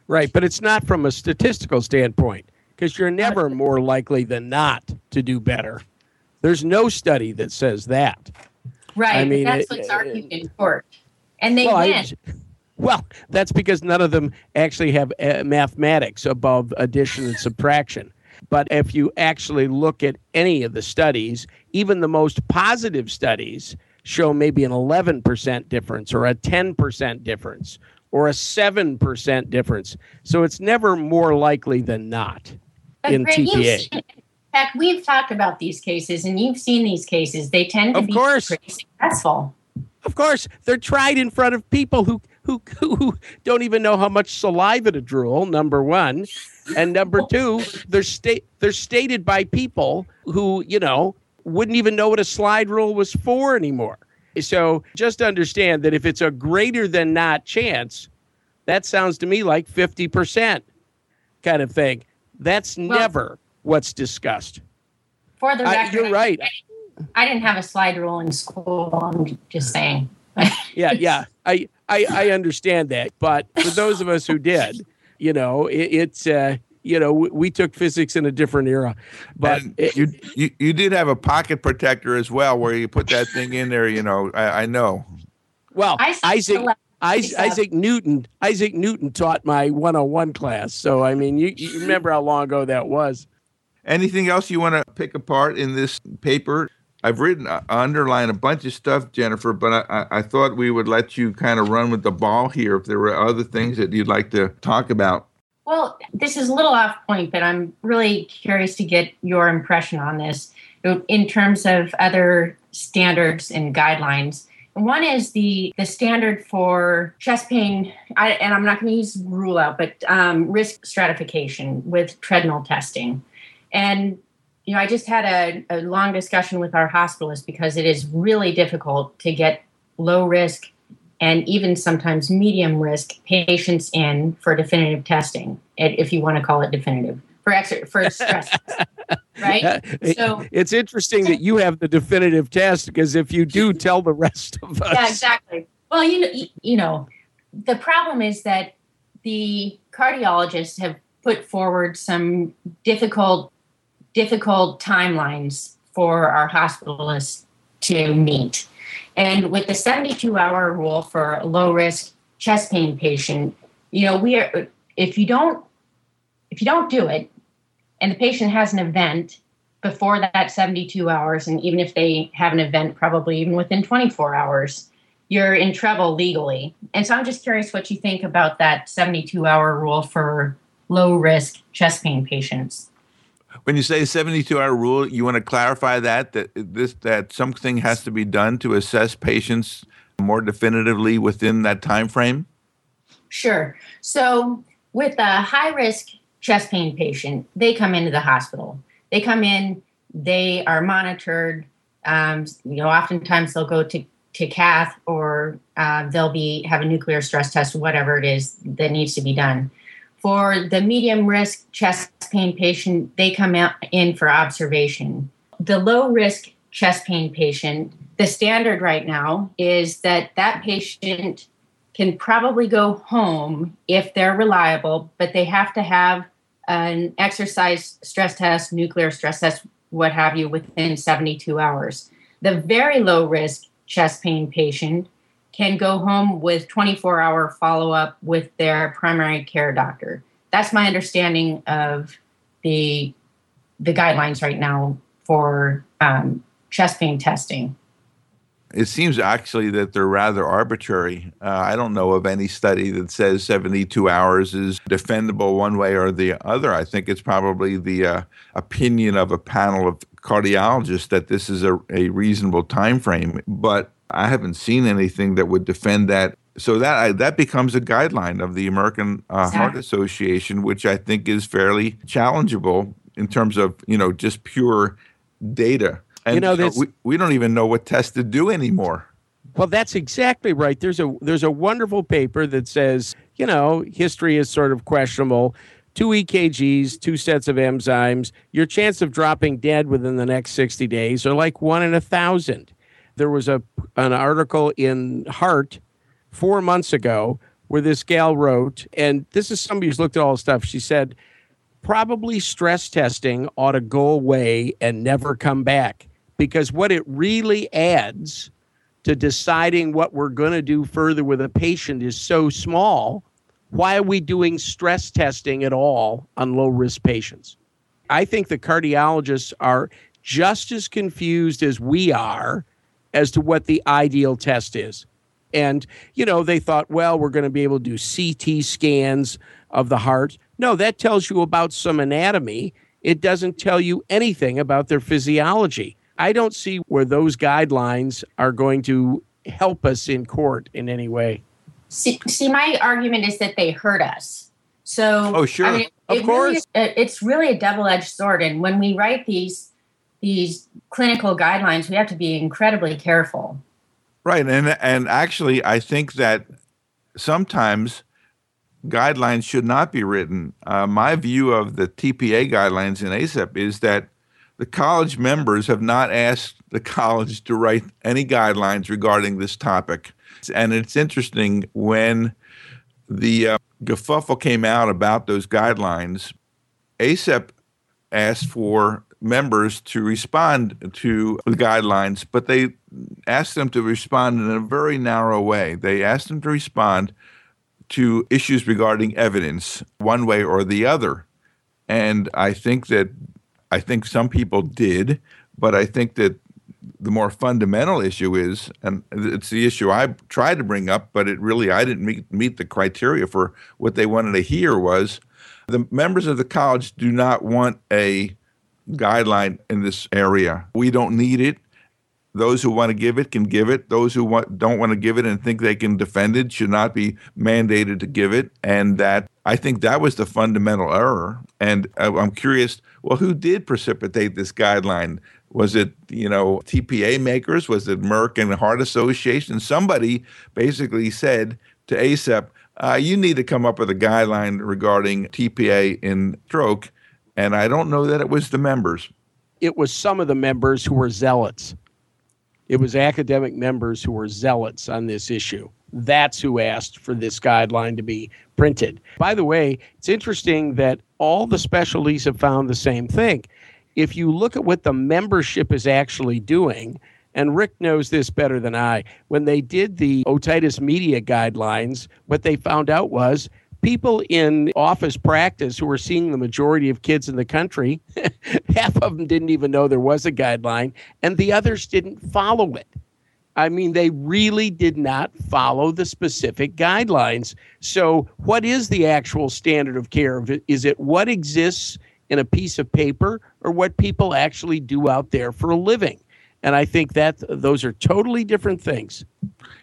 S1: Right but it's not from a statistical standpoint because you're never more likely than not to do better. There's no study that says that.
S3: Right i mean that's what's argued in court and they well, win. I, *laughs*
S1: well, that's because none of them actually have uh, mathematics above addition and subtraction. But if you actually look at any of the studies, even the most positive studies show maybe an 11% difference or a 10% difference or a 7% difference. So it's never more likely than not but in TPA.
S3: in fact, we've talked about these cases and you've seen these cases. They tend to
S1: of
S3: be
S1: course.
S3: pretty successful.
S1: Of course, they're tried in front of people who who who don't even know how much saliva to drool. Number one, and number two, they're state they're stated by people who you know wouldn't even know what a slide rule was for anymore. So just understand that if it's a greater than not chance, that sounds to me like fifty percent kind of thing. That's well, never what's discussed.
S3: For the record,
S1: uh, you're right.
S3: I didn't have a slide rule in school. I'm just saying. *laughs*
S1: yeah, yeah. I, I I understand that, but for those of us who did, you know, it, it's uh, you know, we, we, took physics in a different era. But
S2: it, you, you you did have a pocket protector as well, where you put that thing in there. You know, I, I know.
S1: Well, Isaac. Isaac, Isaac Newton Isaac Newton taught my 101 class. So I mean, you, you remember how long ago that was.
S2: Anything else you want to pick apart in this paper? I've written, uh, underline a bunch of stuff, Jennifer, but I, I thought we would let you kind of run with the ball here if there were other things that you'd like to talk about.
S3: Well, this is a little off point, but I'm really curious to get your impression on this in terms of other standards and guidelines. One is the the standard for chest pain, I, and I'm not going to use rule out, but um, risk stratification with treadmill testing. And you know, I just had a, a long discussion with our hospitalist because it is really difficult to get low risk and even sometimes medium risk patients in for definitive testing, if you want to call it definitive for extra for stress. *laughs* right?
S1: So it's interesting that you have the definitive test because if you do, tell the rest of us.
S3: Yeah, exactly. Well, you know, you know, the problem is that the cardiologists have put forward some difficult difficult timelines for our hospitalists to meet. And with the 72 hour rule for a low risk chest pain patient, you know, we are, if you don't, if you don't do it and the patient has an event before that 72 hours, and even if they have an event, probably even within 24 hours, you're in trouble legally. And so I'm just curious what you think about that 72 hour rule for low risk chest pain patients.
S2: When you say 72 hour rule, you want to clarify that that this that something has to be done to assess patients more definitively within that time frame?
S3: Sure. So with a high risk chest pain patient, they come into the hospital. They come in, they are monitored. Um, you know, oftentimes they'll go to to cath or uh, they'll be have a nuclear stress test, whatever it is that needs to be done. For the medium risk chest pain patient, they come out in for observation. The low risk chest pain patient, the standard right now is that that patient can probably go home if they're reliable, but they have to have an exercise stress test, nuclear stress test, what have you, within 72 hours. The very low risk chest pain patient can go home with 24 hour follow up with their primary care doctor. That's my understanding of the the guidelines right now for um, chest pain testing.
S2: It seems actually that they're rather arbitrary. Uh, I don't know of any study that says 72 hours is defendable one way or the other. I think it's probably the uh, opinion of a panel of cardiologists that this is a, a reasonable time frame. But I haven't seen anything that would defend that. So that that becomes a guideline of the American uh, exactly. Heart Association, which I think is fairly challengeable in terms of you know just pure data. And you know, uh, we, we don't even know what tests to do anymore.
S1: Well, that's exactly right. There's a there's a wonderful paper that says, you know, history is sort of questionable. Two EKGs, two sets of enzymes. Your chance of dropping dead within the next 60 days are like one in a thousand. There was a an article in Heart four months ago where this gal wrote, and this is somebody who's looked at all the stuff. She said, probably stress testing ought to go away and never come back because what it really adds to deciding what we're going to do further with a patient is so small. Why are we doing stress testing at all on low risk patients? I think the cardiologists are just as confused as we are as to what the ideal test is. And, you know, they thought, well, we're going to be able to do CT scans of the heart. No, that tells you about some anatomy. It doesn't tell you anything about their physiology. I don't see where those guidelines are going to help us in court in any way.
S3: See, see my argument is that they hurt us. So,
S2: oh, sure. I mean,
S1: of course.
S3: Really, it's really a double edged sword. And when we write these, these clinical guidelines, we have to be incredibly careful.
S2: Right. And, and actually, I think that sometimes guidelines should not be written. Uh, my view of the TPA guidelines in ACEP is that the college members have not asked the *laughs* college to write any guidelines regarding this topic. And it's interesting when the uh, came out about those guidelines, ACEP asked for members to respond to the guidelines, but they asked them to respond in a very narrow way. They asked them to respond to issues regarding evidence, one way or the other. And I think that I think some people did, but I think that the more fundamental issue is, and it's the issue I tried to bring up, but it really I didn't meet, meet the criteria for what they wanted to hear was the members of the college do not want a guideline in this area. We don't need it. Those who want to give it can give it. Those who want, don't want to give it and think they can defend it should not be mandated to give it. And that I think that was the fundamental error. And I'm curious, well, who did precipitate this guideline? Was it, you know, TPA makers? Was it Merck and Heart Association? Somebody basically said to ACEP, uh, you need to come up with a guideline regarding TPA in stroke. And I don't know that it was the members.
S1: It was some of the members who were zealots. It was academic members who were zealots on this issue. That's who asked for this guideline to be printed. By the way, it's interesting that all the specialties have found the same thing. If you look at what the membership is actually doing, and Rick knows this better than I, when they did the otitis media guidelines, what they found out was people in office practice who were seeing the majority of kids in the country, *laughs* half of them didn't even know there was a guideline, and the others didn't follow it. I mean, they really did not follow the specific guidelines. So, what is the actual standard of care? Is it what exists in a piece of paper or what people actually do out there for a living. And I think that those are totally different things.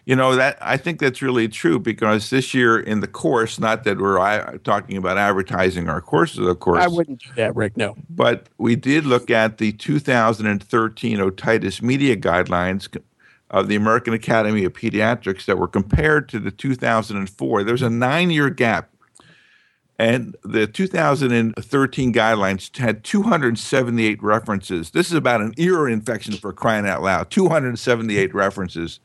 S2: You know that I think that's really true because this year in the course, not that we're I, talking about advertising our courses, of course.
S1: I wouldn't do that, Rick. No,
S2: but we did look at the 2013 otitis media guidelines of the American Academy of Pediatrics that were compared to the 2004. There's a nine-year gap and the 2013 guidelines had 278 references. This is about an ear infection for crying out loud. 278 references.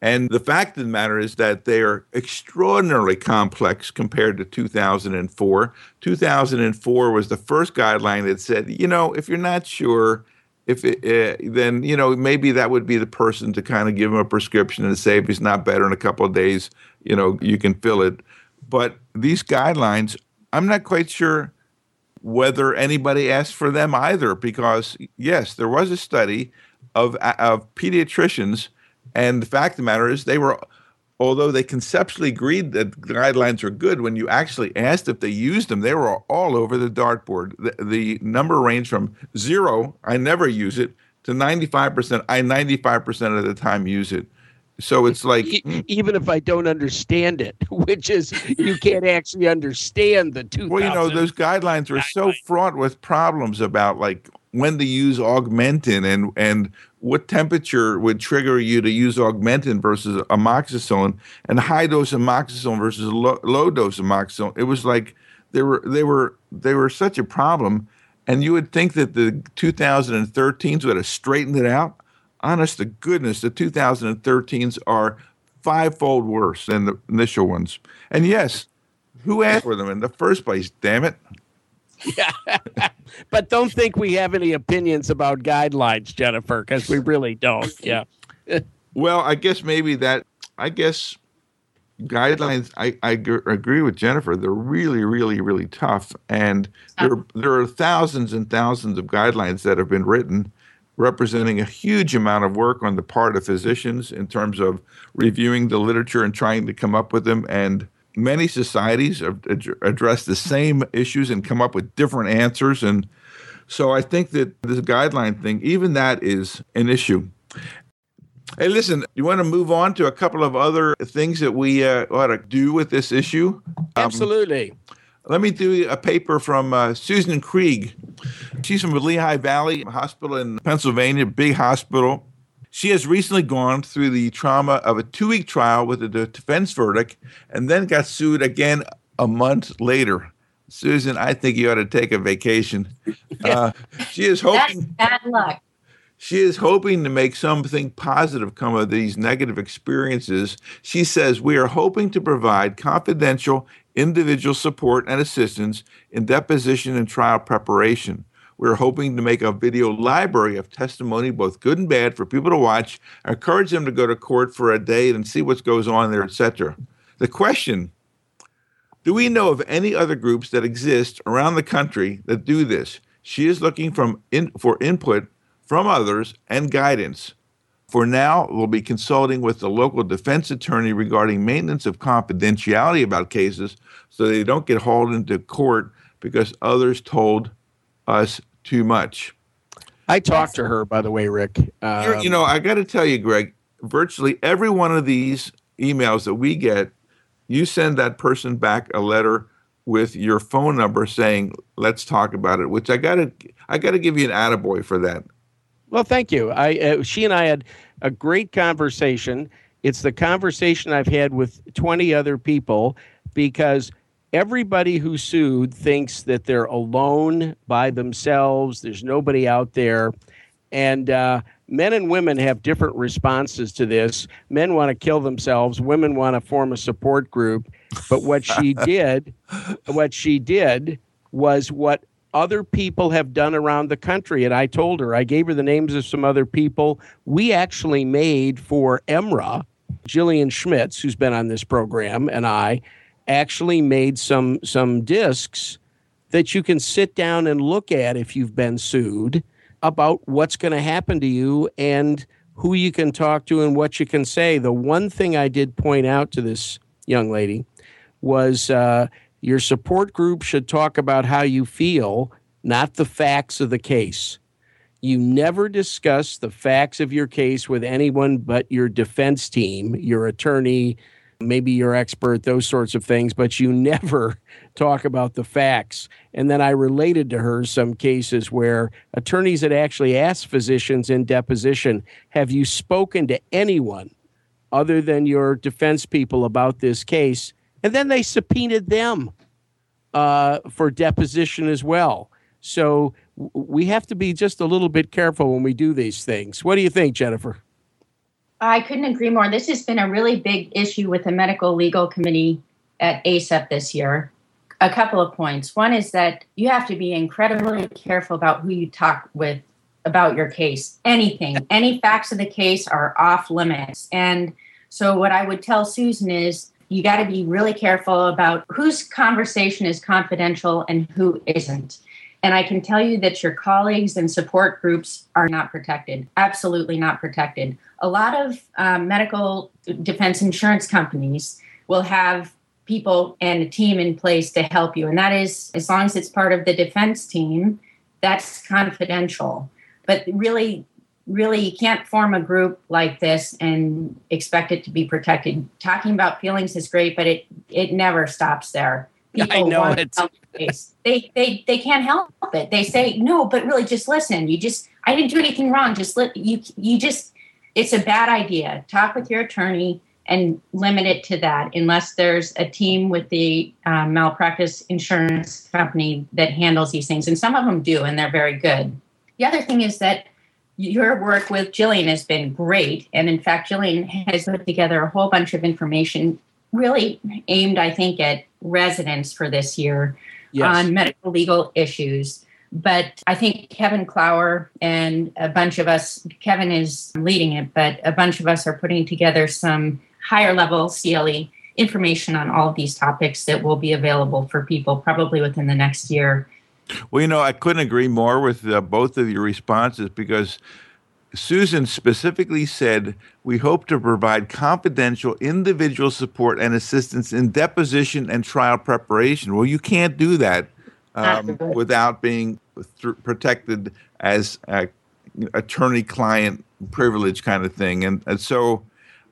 S2: And the fact of the matter is that they are extraordinarily complex compared to 2004. 2004 was the first guideline that said, you know, if you're not sure, if it, uh, then you know maybe that would be the person to kind of give him a prescription and say if he's not better in a couple of days, you know, you can fill it. But these guidelines I'm not quite sure whether anybody asked for them either, because yes, there was a study of uh, of pediatricians, and the fact of the matter is they were, although they conceptually agreed that guidelines are good, when you actually asked if they used them, they were all over the dartboard. The, the number ranged from zero, I never use it, to 95%, I 95% of the time use it. So it's like hmm.
S1: even if I don't understand it, *laughs* which is you can't actually understand the two.
S2: Well, you know, those guidelines are so fraught with problems about like when to use augmentin and and what temperature would trigger you to use augmentin versus amoxicillin and high dose amoxicillin versus low, low dose amoxicillin. It was like they were they were they were such a problem, and you would think that the 2013s would have straightened it out honest to goodness, the 2013s are fivefold worse than the initial ones. And yes, who asked for them in the first place? Damn it.
S1: Yeah. *laughs* but don't think we have any opinions about guidelines, Jennifer, because we really don't. *laughs* Yeah.
S2: well, I guess maybe that, I guess guidelines, I, I g- agree with Jennifer. They're really, really, really tough. And uh. there, there are thousands and thousands of guidelines that have been written representing a huge amount of work on the part of physicians in terms of reviewing the literature and trying to come up with them. And many societies have addressed the same issues and come up with different answers. And so I think that this guideline thing, even that is an issue. Hey, listen, you want to move on to a couple of other things that we uh, ought to do with this issue?
S1: Um, Absolutely.
S2: Let me do a paper from uh, Susan Krieg. She's from Lehigh Valley Hospital in Pennsylvania, big hospital. She has recently gone through the trauma of a two week trial with a defense verdict and then got sued again a month later. Susan, I think you ought to take a vacation. *laughs* Uh, she is hoping.
S3: That's bad luck.
S2: She is hoping to make something positive come of these negative experiences. She says, We are hoping to provide confidential individual support and assistance in deposition and trial preparation. We're hoping to make a video library of testimony, both good and bad, for people to watch, encourage them to go to court for a day and see what goes on there, etc. The question Do we know of any other groups that exist around the country that do this? She is looking from in, for input from others and guidance. For now, we'll be consulting with the local defense attorney regarding maintenance of confidentiality about cases so they don't get hauled into court because others told us too much.
S1: I talked to her, by the way, Rick.
S2: Um, you know, I got to tell you, Greg, virtually every one of these emails that we get, you send that person back a letter with your phone number saying, "Let's talk about it." Which I got to, I got to give you an attaboy for that.
S1: Well, thank you. I uh, she and I had a great conversation. It's the conversation I've had with 20 other people because everybody who sued thinks that they're alone by themselves. There's nobody out there. And uh, men and women have different responses to this. Men want to kill themselves, women want to form a support group. But what she *laughs* did, what she did was what other people have done around the country. And I told her, I gave her the names of some other people. We actually made for EMRA, Gillian Schmitz, who's been on this program, and I actually made some some discs that you can sit down and look at if you've been sued about what's going to happen to you and who you can talk to and what you can say. The one thing I did point out to this young lady was uh, your support group should talk about how you feel, not the facts of the case. You never discuss the facts of your case with anyone but your defense team, your attorney, maybe your expert, those sorts of things, but you *laughs* never talk about the facts. And then I related to her some cases where attorneys had actually asked physicians in deposition, Have you spoken to anyone other than your defense people about this case? And then they subpoenaed them uh, for deposition as well. So we have to be just a little bit careful when we do these things. What do you think, Jennifer?
S3: I couldn't agree more. This has been a really big issue with the medical legal committee at ACEP this year. A couple of points. One is that you have to be incredibly careful about who you talk with about your case. Anything, any facts of the case are off limits. And so, what I would tell Susan is you got to be really careful about whose conversation is confidential and who isn't. And I can tell you that your colleagues and support groups are not protected, absolutely not protected. A lot of um, medical defense insurance companies will have people and a team in place to help you. And that is, as long as it's part of the defense team, that's confidential. But really, really, you can't form a group like this and expect it to be protected. Talking about feelings is great, but it it never stops there. *laughs*
S1: People I know it.
S3: They they they can't help it. They say no, but really, just listen. You just I didn't do anything wrong. Just let you you just. It's a bad idea. Talk with your attorney and limit it to that unless there's a team with the um, malpractice insurance company that handles these things. And some of them do, and they're very good. The other thing is that your work with Gillian has been great. And in fact, Gillian has put together a whole bunch of information really aimed, I think, at residents for this year yes. on medical legal issues. But I think Kevin Klauer and a bunch of us, Kevin is leading it, but a bunch of us are putting together some higher level CLE information on all of these topics that will be available for people probably within the next year.
S2: Well, you know, I couldn't agree more with uh, both of your responses because Susan specifically said, We hope to provide confidential individual support and assistance in deposition and trial preparation. Well, you can't do that um, without being th- protected as attorney client privilege kind of thing. And, and so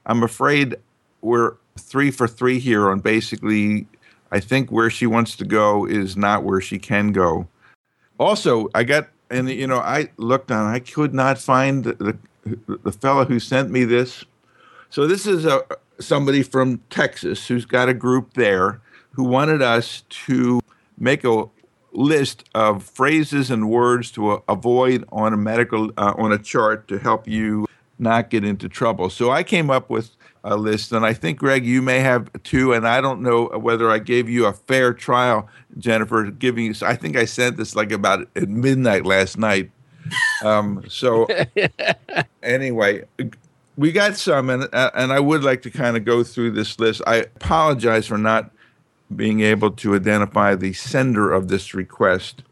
S2: I'm afraid we're three for three here on basically, I think where she wants to go is not where she can go. Also, I got and you know, I looked on. I could not find the the, the fellow who sent me this. So this is a somebody from Texas who's got a group there who wanted us to make a list of phrases and words to avoid on a medical uh, on a chart to help you not get into trouble. So I came up with a list, and I think Greg, you may have two, and I don't know whether I gave you a fair trial, Jennifer, giving you. I think I sent this like about at midnight last night. Um, so *laughs* anyway, we got some, and uh, and I would like to kind of go through this list. I apologize for not being able to identify the sender of this request.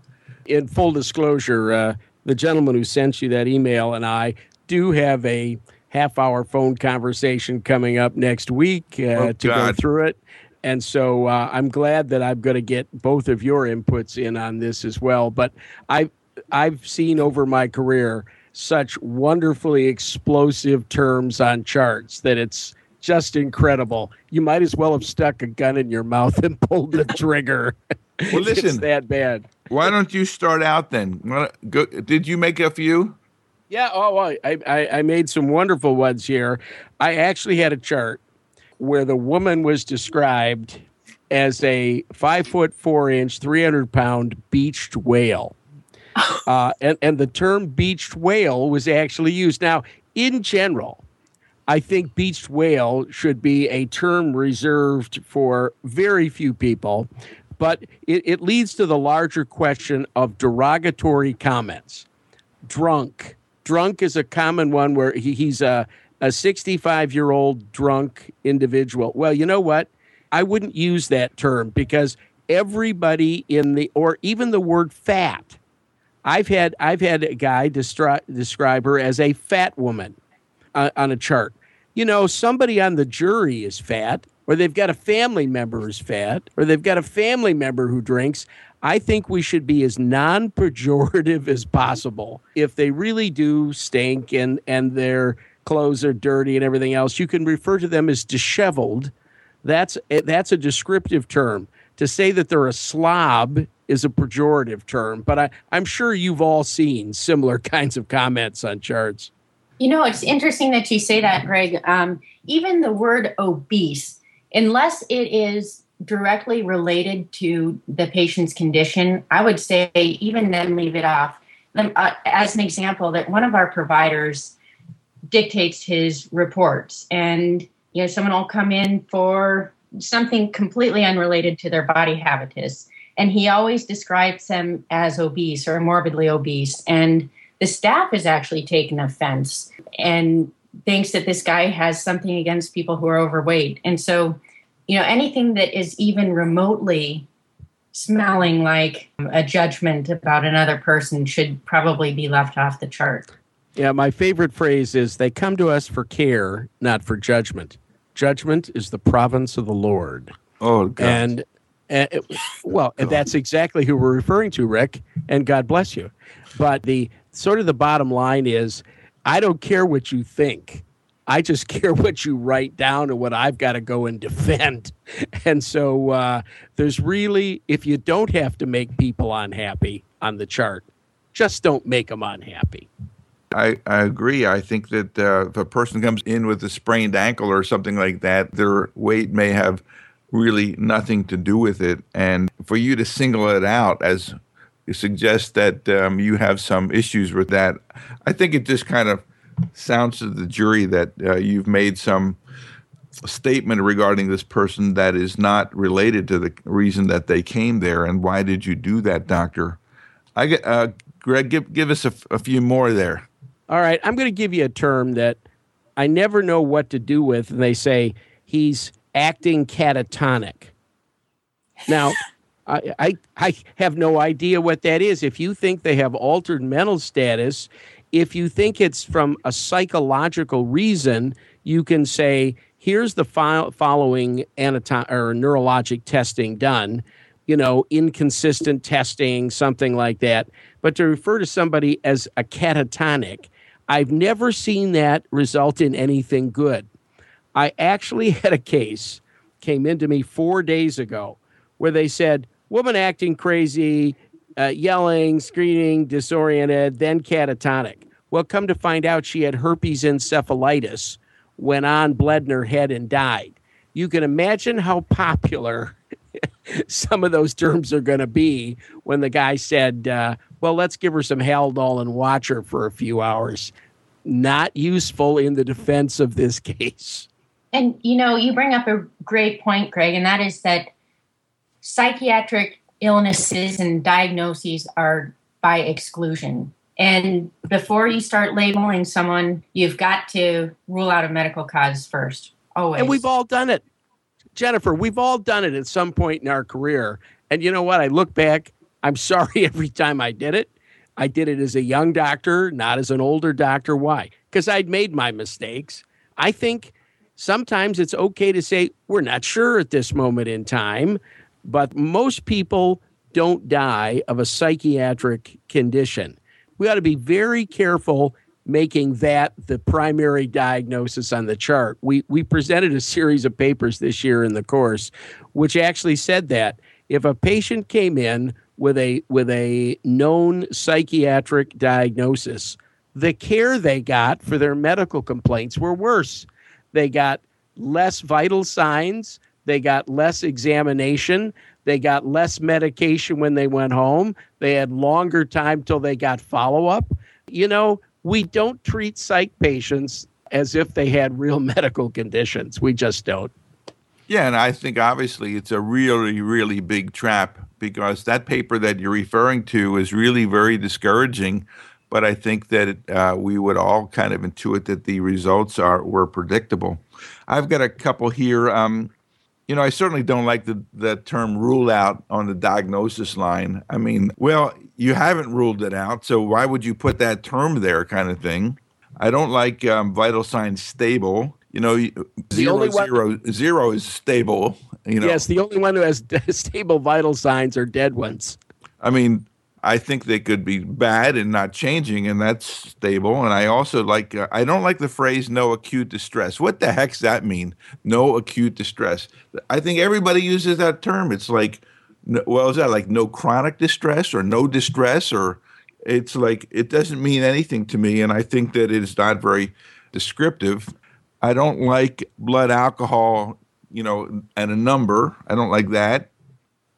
S1: In full disclosure, uh, the gentleman who sent you that email and I do have a half hour phone conversation coming up next week uh, oh, to God. go through it. And so uh, I'm glad that I'm going to get both of your inputs in on this as well. But I've, I've seen over my career such wonderfully explosive terms on charts that it's just incredible. You might as well have stuck a gun in your mouth *laughs* and pulled the trigger.
S2: Well, *laughs* listen,
S1: it's that bad.
S2: Why don't you start out then? Did you make a few?
S1: Yeah. Oh, I, I, I made some wonderful ones here. I actually had a chart where the woman was described as a five foot four inch, 300 pound beached whale. *laughs* Uh, and, and the term beached whale was actually used. Now, in general, I think beached whale should be a term reserved for very few people, but it, it leads to the larger question of derogatory comments. Drunk, drunk is a common one where he, he's a, a 65 year old drunk individual. Well, you know what? I wouldn't use that term because everybody in the, or even the word fat. I've had I've had a guy destri- describe her as a fat woman uh, on a chart. You know, somebody on the jury is fat, or they've got a family member who's fat, or they've got a family member who drinks. I think we should be as non pejorative *laughs* as possible. If they really do stink and, and their clothes are dirty and everything else, you can refer to them as disheveled. That's, that's a descriptive term. To say that they're a slob is a pejorative term, but I, I'm sure you've all seen similar *laughs* kinds of comments on charts.
S3: You know, it's interesting that you say that, Greg. Um, even the word obese, unless it is directly related to the patient's condition, I would say even then leave it off. Uh, as an example, that one of our providers dictates his reports, and you know, someone will come in for something completely unrelated to their body habitus, and he always describes them as obese or morbidly obese, and the staff has actually taken offense and thinks that this guy has something against people who are overweight. And so, you know, anything that is even remotely smelling like a judgment about another person should probably be left off the chart.
S1: Yeah, my favorite phrase is they come to us for care, not for judgment. Judgment is the province of the Lord.
S2: Oh, God.
S1: And, and it, well, God. that's exactly who we're referring to, Rick, and God bless you. But the sort of the bottom line is I don't care what you think. I just *laughs* care what you write down and what I've got to go and defend. *laughs* And so uh, there's really, if you don't have to make people unhappy on the chart, just don't make them unhappy.
S2: I, I agree. I think that uh, if a person comes in with a sprained ankle or something like that, their weight may have really nothing to do with it. And for you to single it out as suggests that um, you have some issues with that. I think it just kind of sounds to the jury that uh, you've made some statement regarding this person that is not related to the reason that they came there. And why did you do that, doctor? I get, uh, Greg, give give us a, few more there.
S1: All right, I'm going to give you a term that I never know what to do with, and they say he's acting catatonic. Now. *laughs* I, I, I have no idea what that is. If you think they have altered mental status, if you think it's from a psychological reason, you can say, here's the fo- following anatom- or neurologic testing done, you know, inconsistent testing, something like that. But to refer to somebody as a catatonic, I've never seen that result in anything good. I actually *laughs* had a case came into me four days ago where they said, woman acting crazy, uh, yelling, screaming, disoriented, then catatonic. Well, come to find out, she had herpes encephalitis, went on, bled in her head, and died. You can imagine how popular *laughs* some of those terms are going to be when the guy said, uh, Well, let's give her some Haldol and watch her for a few hours. Not useful in the defense of this *laughs* case.
S3: And, you know, you bring up a great point, Greg, and that is that psychiatric illnesses and diagnoses are by exclusion. And before you start labeling someone, you've got to rule out a medical cause first. Always.
S1: And we've all done it. Jennifer, we've all done it at some point in our career. And you know what? I look back, I'm *laughs* sorry every time I did it. I did it as a young doctor, not as an older doctor. Why? Because I'd made my mistakes. I think sometimes it's okay to say, we're not sure at this moment in time. But most people don't die of a psychiatric condition. We ought to be very careful making that the primary diagnosis on the chart. We we presented a series of papers this year in the course which actually said that if a patient came in with a with a known psychiatric diagnosis, the care they got for their medical complaints were worse. They got less vital signs, they got less examination. They got less medication when they went home. They had longer time till they got follow up. You know, we don't treat psych patients as if they had real *laughs* medical conditions. We just don't.
S2: Yeah, and I think obviously it's a really, really big trap because that paper that you're referring to is really very discouraging. But I think that uh, we would all kind of intuit that the results are were predictable. I've got a couple here. Um, you know, I certainly don't like the, the term rule out on the diagnosis line. I mean, well, you haven't ruled it out, so why would you put that term there, kind of thing? I don't like um, vital signs stable. You know, zero, zero, zero is stable. You know.
S1: Yes, the only one who has *laughs* stable vital signs are dead ones.
S2: I mean, I think they could be bad and not changing, and that's stable. And I also like, uh, I don't like the phrase no acute distress. What the heck's that mean? No acute distress. I think everybody uses that term. It's like, well, is that like no chronic distress or no distress? Or it's like, it doesn't mean anything to me. And I think that it is not very descriptive. I don't like blood alcohol, you know, and a number. I don't like that.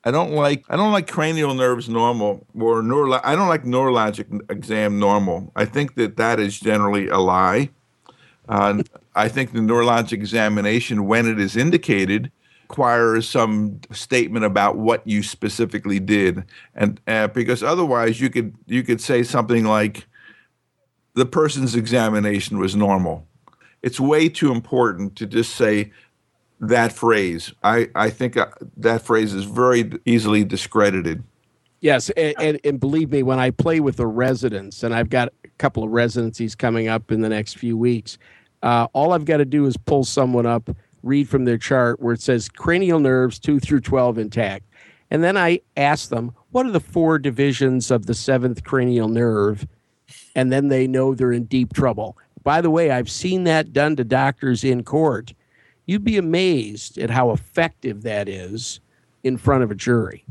S2: I don't like I don't like cranial nerves normal or neuro, I don't like neurologic exam normal. I think that that is generally a lie. Uh, I think the neurologic examination, when it is indicated, requires some statement about what you specifically did, and uh, because otherwise you could you could say something like, "The person's examination was normal." It's way too important to just say that phrase. I, I think uh, that phrase is very easily discredited.
S1: Yes, and, and, and, believe me, when I play with the residents, and I've got a couple of residencies coming up in the next few weeks, uh, all I've got to do is pull someone up, read from their chart where it says cranial nerves 2 through 12 intact. And then I ask them, what are the four divisions of the seventh cranial nerve? And then they know they're in deep trouble. By the way, I've seen that done to doctors in court you'd be amazed at how effective that is in front of a jury.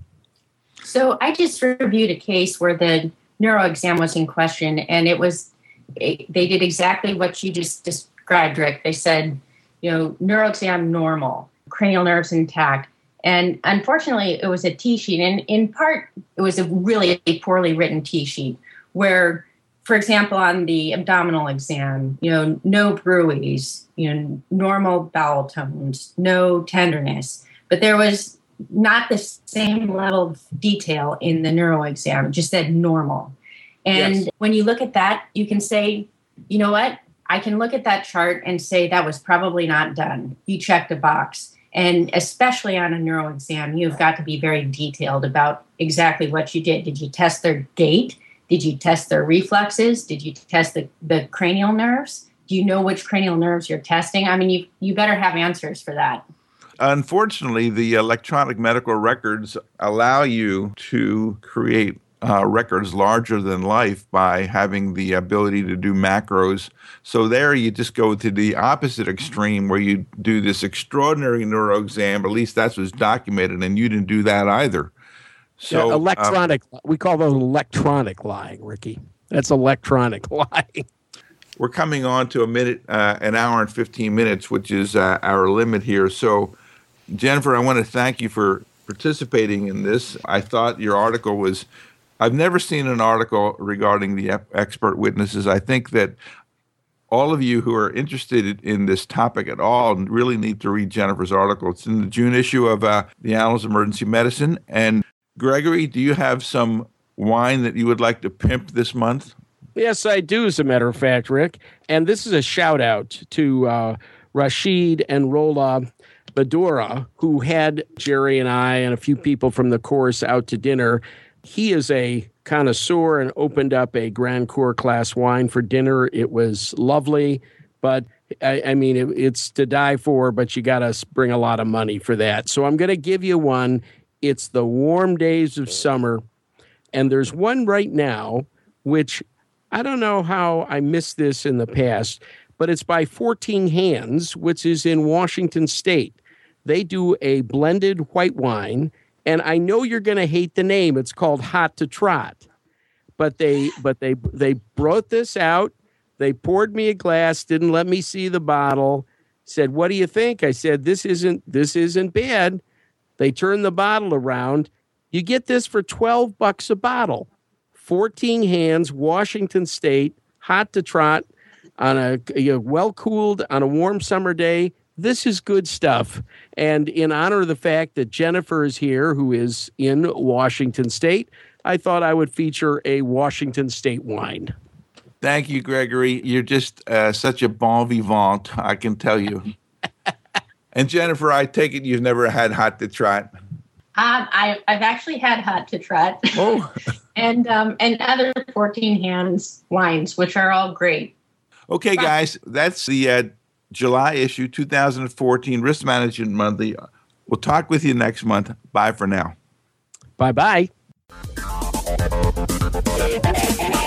S3: So I just reviewed a case where the neuro exam was in question, and it was they did exactly what you just described, Rick. They said, you know, neuro exam normal, cranial nerves intact. And unfortunately, it was a T sheet. And in part, it was a really poorly written T sheet where for example, on the abdominal exam, you know, no bruits, you know, normal bowel tones, no tenderness, but there was not the same level of detail in the neuro exam. Just said normal. And yes. when you look at that, you can say, you know what? I can look at that chart and say that was probably not done. You checked a box. And especially on a neuro exam, you've got to be very detailed about exactly what you did. Did you test their gait? Did you test their reflexes? Did you test the, the cranial nerves? Do you know which cranial nerves you're testing? I mean, you, you better have answers for that.
S2: Unfortunately, the electronic medical records allow you to create uh, records larger than life by having the ability to do macros. So there you just go to the opposite extreme where you do this extraordinary neuro exam. At least that's what's documented, and you didn't do that either.
S1: So yeah, electronic. Um, we call those electronic lying, Ricky. That's electronic *laughs* lying.
S2: We're coming on to a minute, uh, an hour and fifteen minutes, which is uh, our limit here. So, Jennifer, I want to thank you for participating in this. I thought your article was. I've never seen an article regarding the expert witnesses. I think that all of you who are interested in this topic at all really need to read Jennifer's article. It's in the June issue of uh, the Annals of Emergency Medicine. And Gregory, do you have some wine that you would like to pimp this month?
S1: Yes, I do, as a matter of fact, Rick. And this is a shout out to uh, Rashid and Rola Badura, who had Jerry and I and a few people from the course out to dinner. He is a connoisseur and opened up a Grand Cru class wine for dinner. It was lovely, but I, I mean, it, it's to die for, but you got to bring a lot of money for that. So I'm going to give you one. It's the warm days of summer. And there's one right now, which I don't know how I missed this in the past, but it's by 14 Hands, which is in Washington State. They do a blended white wine. And I know you're going to hate the name. It's called Hot to Trot. But they but they they brought this out. They poured me a glass, didn't let me see the bottle. Said, "What do you think?" I said, "This isn't this isn't bad." They turn the bottle around. You get this for 12 bucks a bottle. 14 hands, Washington State, hot to trot on a you know, well cooled on a warm summer day. This is good stuff. And in honor of the fact that Jennifer is here, who is in Washington State, I thought I would feature a Washington State wine.
S2: Thank you, Gregory. You're just uh, such a bon vivant, I can tell you. And Jennifer, I take it you've never had hot to trot.
S3: Um, I, have actually had hot to trot. Oh. *laughs* and um, and other 14 hands wines, which are all great.
S2: Okay, guys, that's the uh, July issue 2014 Risk Management Monthly. We'll talk with you next month. Bye for now.
S1: Bye bye.
S4: Thank you.